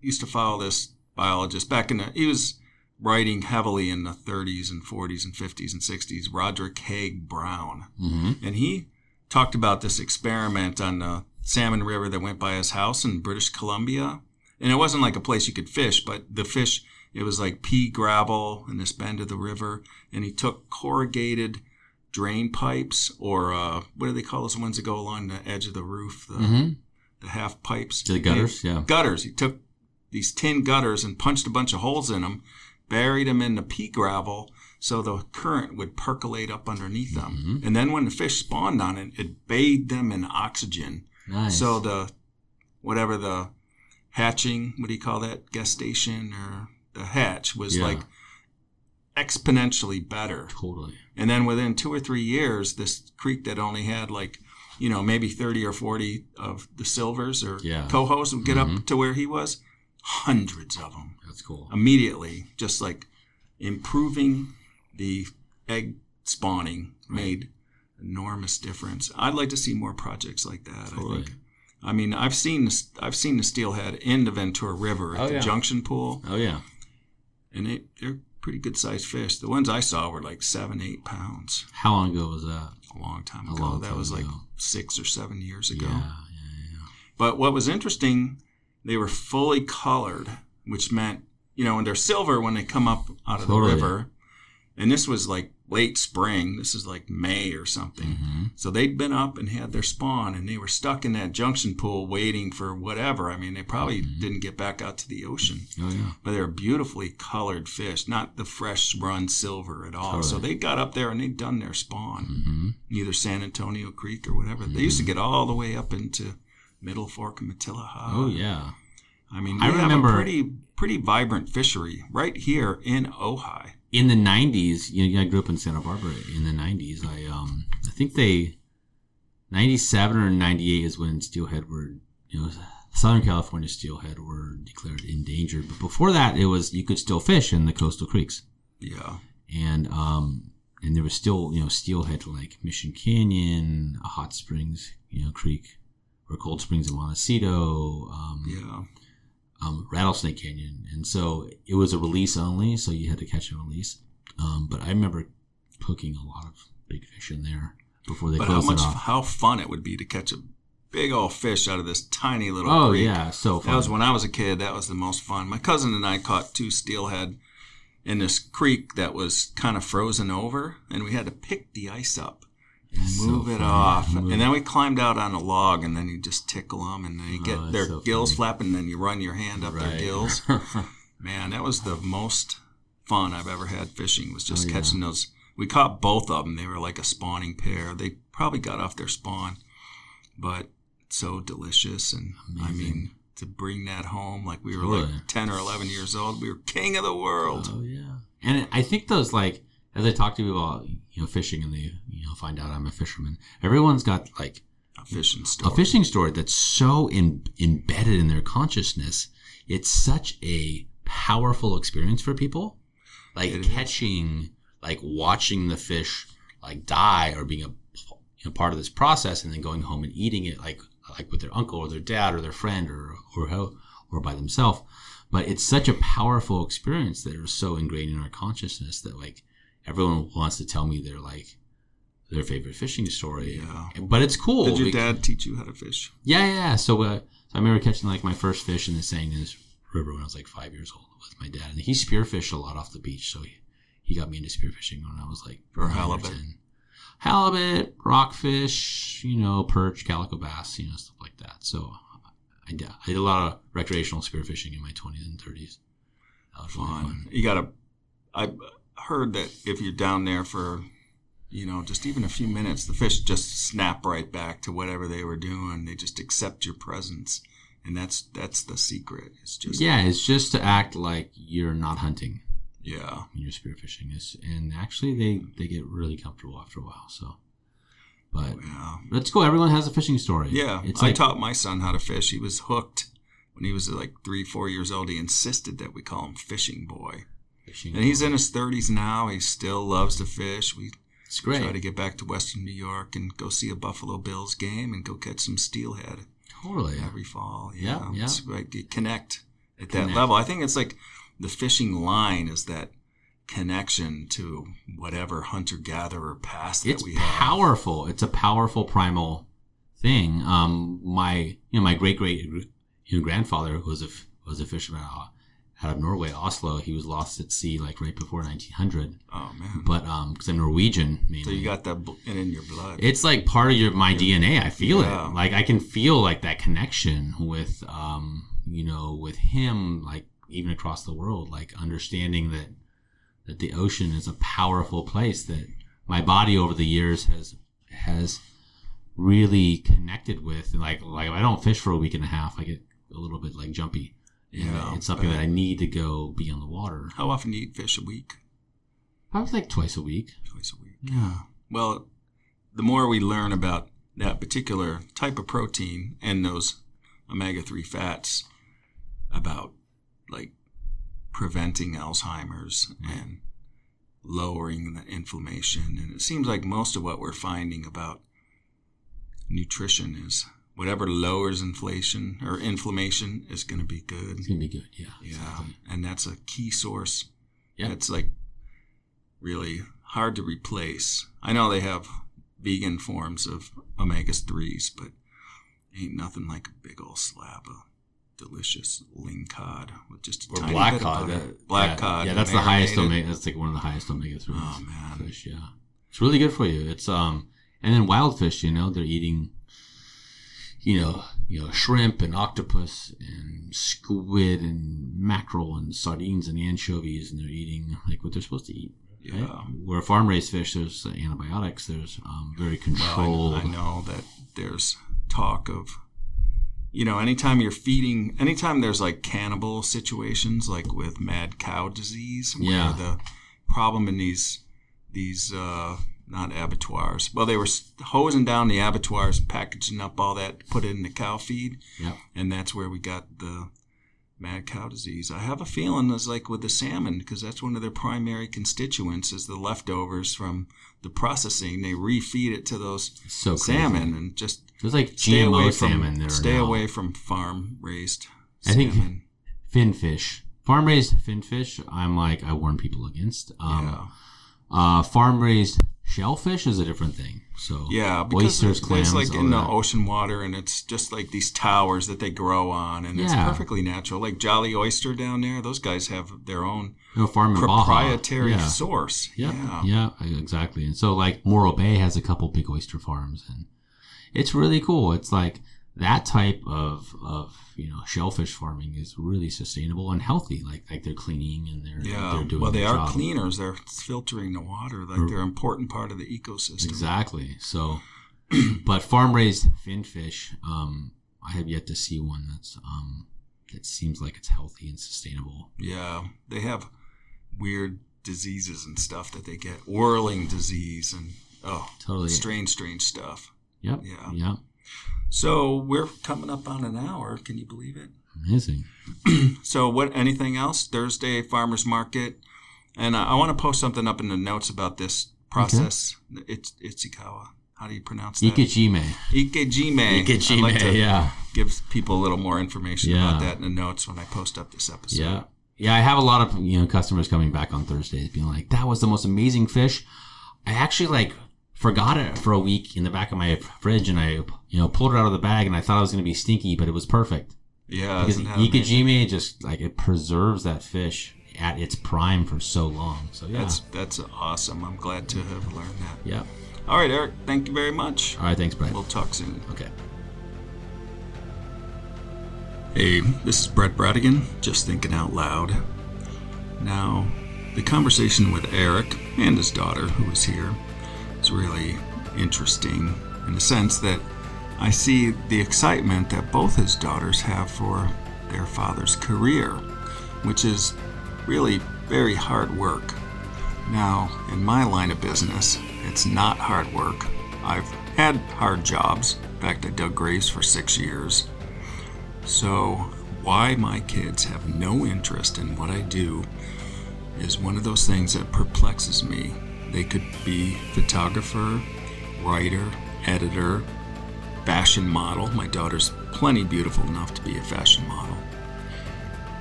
used to follow this biologist back in the, he was writing heavily in the 30s and 40s and 50s and 60s, Roderick Haig Brown. hmm And he talked about this experiment on the Salmon River that went by his house in British Columbia. And it wasn't like a place you could fish, but the fish, it was like pea gravel in this bend of the river. And he took corrugated drain pipes, or uh, what do they call those ones that go along the edge of the roof? The, hmm the half pipes. The gutters, yeah. Gutters. He took these tin gutters and punched a bunch of holes in them, buried them in the pea gravel so the current would percolate up underneath them. Mm-hmm. And then when the fish spawned on it, it bathed them in oxygen. Nice. So the whatever the hatching, what do you call that? Gestation or was Yeah. like exponentially better. totally. And then within two or three years, this creek that only had like, you know, maybe 30 or 40 of the silvers or Yeah. cohos would get Mhm. up to where he was, hundreds of them That's cool. immediately, just like improving the egg spawning made enormous difference. I'd like to see more projects like that. I think. I mean, I've seen the, I've seen the steelhead in the Ventura River at Oh, the yeah. Junction Pool, Oh yeah. And they, they're pretty good sized fish. The ones I saw were like seven, eight pounds. How long ago was that? A long time ago. long that time was like six or seven years ago. Yeah, yeah, yeah. But what was interesting, they were fully colored, which meant, you know, and they're silver when they come up out of Totally. the river. And this was like late spring. This is like May or something. hmm So they'd been up and had their spawn and they were stuck in that junction pool waiting for whatever. I mean, they probably Mm-hmm. didn't get back out to the ocean. Oh yeah. But they were beautifully colored fish, not the fresh run silver at all. So they got up there and they'd done their spawn hmm either San Antonio Creek or whatever. They used to get all the way up into Middle Fork and Matilija. Oh yeah. I mean, I have remember- a pretty pretty vibrant fishery right here in Ojai. In the 90s you know i grew up in santa barbara in the 90s i um i think they 97 or 98 is when steelhead were you know southern california steelhead were declared endangered but before that it was you could still fish in the coastal creeks. Yeah, and um and there was still you know steelhead like mission canyon hot springs you know creek or cold springs in montecito um, yeah. Um, Rattlesnake Canyon, and so it was a release only, so you had to catch and release. Um, but I remember hooking a lot of big fish in there before they But how closed much it off. how fun it would be to catch a big old fish out of this tiny little Oh creek. yeah, so fun. That was when I was a kid. That was the most fun. My cousin and I caught two steelhead in this creek that was kind of frozen over, and we had to pick the ice up and So move it funny. off. Move- And then we climbed out on a log, and then you just tickle them, and they Oh, get that's their so gills funny. flapping, and then you run your hand up their gills. <laughs> Man, that was the most fun I've ever had fishing. Was just Oh, yeah. catching those. We caught both of them. They were like a spawning pair. They probably got off their spawn, but so delicious. And I mean, to bring that home, like we were like ten or eleven years old, we were king of the world. oh yeah, and I think those like as I talk to people about you know fishing and they you know find out I'm a fisherman. Everyone's got like A fishing a story. fishing story that's so in, embedded in their consciousness. It's such a powerful experience for people. Like It is. catching, like watching the fish like die or being a you know, part of this process and then going home and eating it like like with their uncle or their dad or their friend or or how or by themselves. But it's such a powerful experience that is so ingrained in our consciousness that like everyone wants to tell me their like their favorite fishing story. Yeah. But it's cool. Did your because- dad teach you how to fish? yeah, yeah. yeah. So, uh, so I remember catching like my first fish in the Salinas River when I was like five years old with my dad, and he spearfished a lot off the beach. So he, he got me into spearfishing when I was like or halibut? 10. halibut, rockfish, you know, perch, calico bass, you know, stuff like that. So I did, I did a lot of recreational spearfishing in my twenties and thirties. That was really Fun. fun. You gotta. I heard that if you're down there for, you know, just even a few minutes, the fish just snap right back to whatever they were doing. They just accept your presence, and that's that's the secret. It's just Yeah, it's just to act like you're not hunting. Yeah. when you're spearfishing. Is and actually they they get really comfortable after a while. So, but oh, Yeah. let's go. Everyone has a fishing story. Yeah. it's I like taught my son how to fish. He was hooked when he was like three, four years old. He insisted that we call him Fishing Boy. Fishing. And he's in his 30s now. He still loves to fish. We it's great. try to get back to Western New York and go see a Buffalo Bills game and go catch some steelhead totally. every fall. Yeah, yeah. It's like you connect at Connect. that level. I think it's like the fishing line is that connection to whatever hunter gatherer past that It's we have. powerful. It's a powerful primal thing. Um, my you know my great great you know, grandfather was a was a fisherman out of Norway, Oslo. He was lost at sea like right before 1900. Oh man. But um, because I'm Norwegian mainly. So you got that bl- in in your blood. it's like part of your my DNA. I feel Yeah. it. Like I can feel like that connection with um, you know, with him, like even across the world, like understanding that that the ocean is a powerful place that my body over the years has has really connected with. And like like if I don't fish for a week and a half, I get a little bit like jumpy. And Yeah, it's something but- that I need to go be on the water. How often do you eat fish a week? Probably like twice a week. Twice a week. Yeah. Well, the more we learn about that particular type of protein and those omega 3 fats, about like preventing Alzheimer's and lowering the inflammation. And it seems like most of what we're finding about nutrition is whatever lowers inflation or inflammation is going to be good. It's gonna be good. Yeah. Yeah. Exactly. And that's a key source. Yeah. It's like really hard to replace. I know they have vegan forms of omega 3s, but ain't nothing like a big old slab of delicious ling cod with just a Or tiny black bit cod. of butter. that- black yeah, cod. Yeah, that's the highest marinated. omega. That's like one of the highest omega threes. Oh, man. fish. Yeah, it's really good for you. It's um, and then wild fish. You know, they're eating. You know, you know, shrimp and octopus and squid and mackerel and sardines and anchovies, and they're eating like what they're supposed to eat. right? Yeah. Where farm raised fish, there's antibiotics. There's um, very controlled. Well, I, I know that there's talk of, you know, anytime you're feeding, anytime there's like cannibal situations, like with mad cow disease, where Yeah. the problem in these these uh, not abattoirs, well, they were hosing down the abattoirs, packaging up all that, put it in the cow feed, Yep. and that's where we got the mad cow disease. I have a feeling it's like with the salmon because that's one of their primary constituents is the leftovers from the processing. They refeed it to those It's so salmon and just There's like stay GMO away salmon from there. stay now. away from farm raised I think- salmon. finfish. Farm raised finfish, I'm like I warn people against. Um, yeah, Uh, farm raised shellfish is a different thing. So yeah, because oysters, it's clams, like all in the that. ocean water, and it's just like these towers that they grow on, and it's perfectly natural. Like Jolly Oyster down there, those guys have their own no farm proprietary Yeah. source. Yeah, yeah, exactly. And so like Morro Bay has a couple big oyster farms, and it's really cool. It's like that type of of you know shellfish farming is really sustainable and healthy. Like like they're cleaning and they're Yeah, they're doing well, they are job. cleaners. They're filtering the water. Like they're an important part of the ecosystem. Exactly. So, <clears throat> but farm raised finfish, um, I have yet to see one that's um that seems like it's healthy and sustainable. Yeah, they have weird diseases and stuff that they get. Whirling disease and oh, Totally. strange, strange stuff. Yep. Yeah. Yeah. So we're coming up on an hour. Can you believe it? Amazing. <clears throat> So what? Anything else? Thursday farmers market, and I, I want to post something up in the notes about this process. It's Ichikawa. How do you pronounce that? Ikejime. Ikejime. Ikejime. I'd like to yeah. give people a little more information Yeah. about that in the notes when I post up this episode. Yeah. Yeah, I have a lot of you know customers coming back on Thursdays being like, "That was the most amazing fish." I actually like forgot it for a week in the back of my fridge, and I you know pulled it out of the bag, and I thought it was going to be stinky, but it was perfect Yeah, because isn't that amazing? Ikejime just like it preserves that fish at its prime for so long. So yeah, That's that's awesome. I'm glad to have learned that. yeah. All right, Eric. Thank you very much. All right, thanks, Brett. We'll talk soon. Okay. Hey, this is Brett Bradigan, just thinking out loud. Now, the conversation with Eric and his daughter, who is here, is really interesting in the sense that I see the excitement that both his daughters have for their father's career, which is really very hard work. Now, in my line of business, it's not hard work. I've had hard jobs. In fact, I dug graves for six years. So, why my kids have no interest in what I do is one of those things that perplexes me. They could be photographer, writer, editor, fashion model. My daughter's plenty beautiful enough to be a fashion model.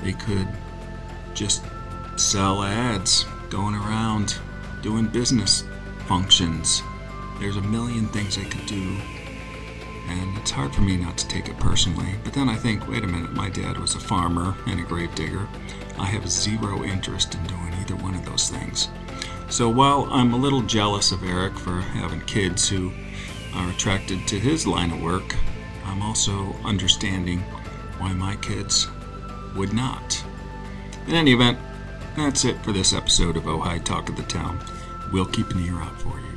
They could just sell ads, going around doing business functions. There's a million things they could do. And it's hard for me not to take it personally. But then I think, wait a minute, my dad was a farmer and a grave digger. I have zero interest in doing either one of those things. So while I'm a little jealous of Eric for having kids who are attracted to his line of work, I'm also understanding why my kids would not. In any event, that's it for this episode of Ojai Talk of the Town. We'll keep an ear out for you.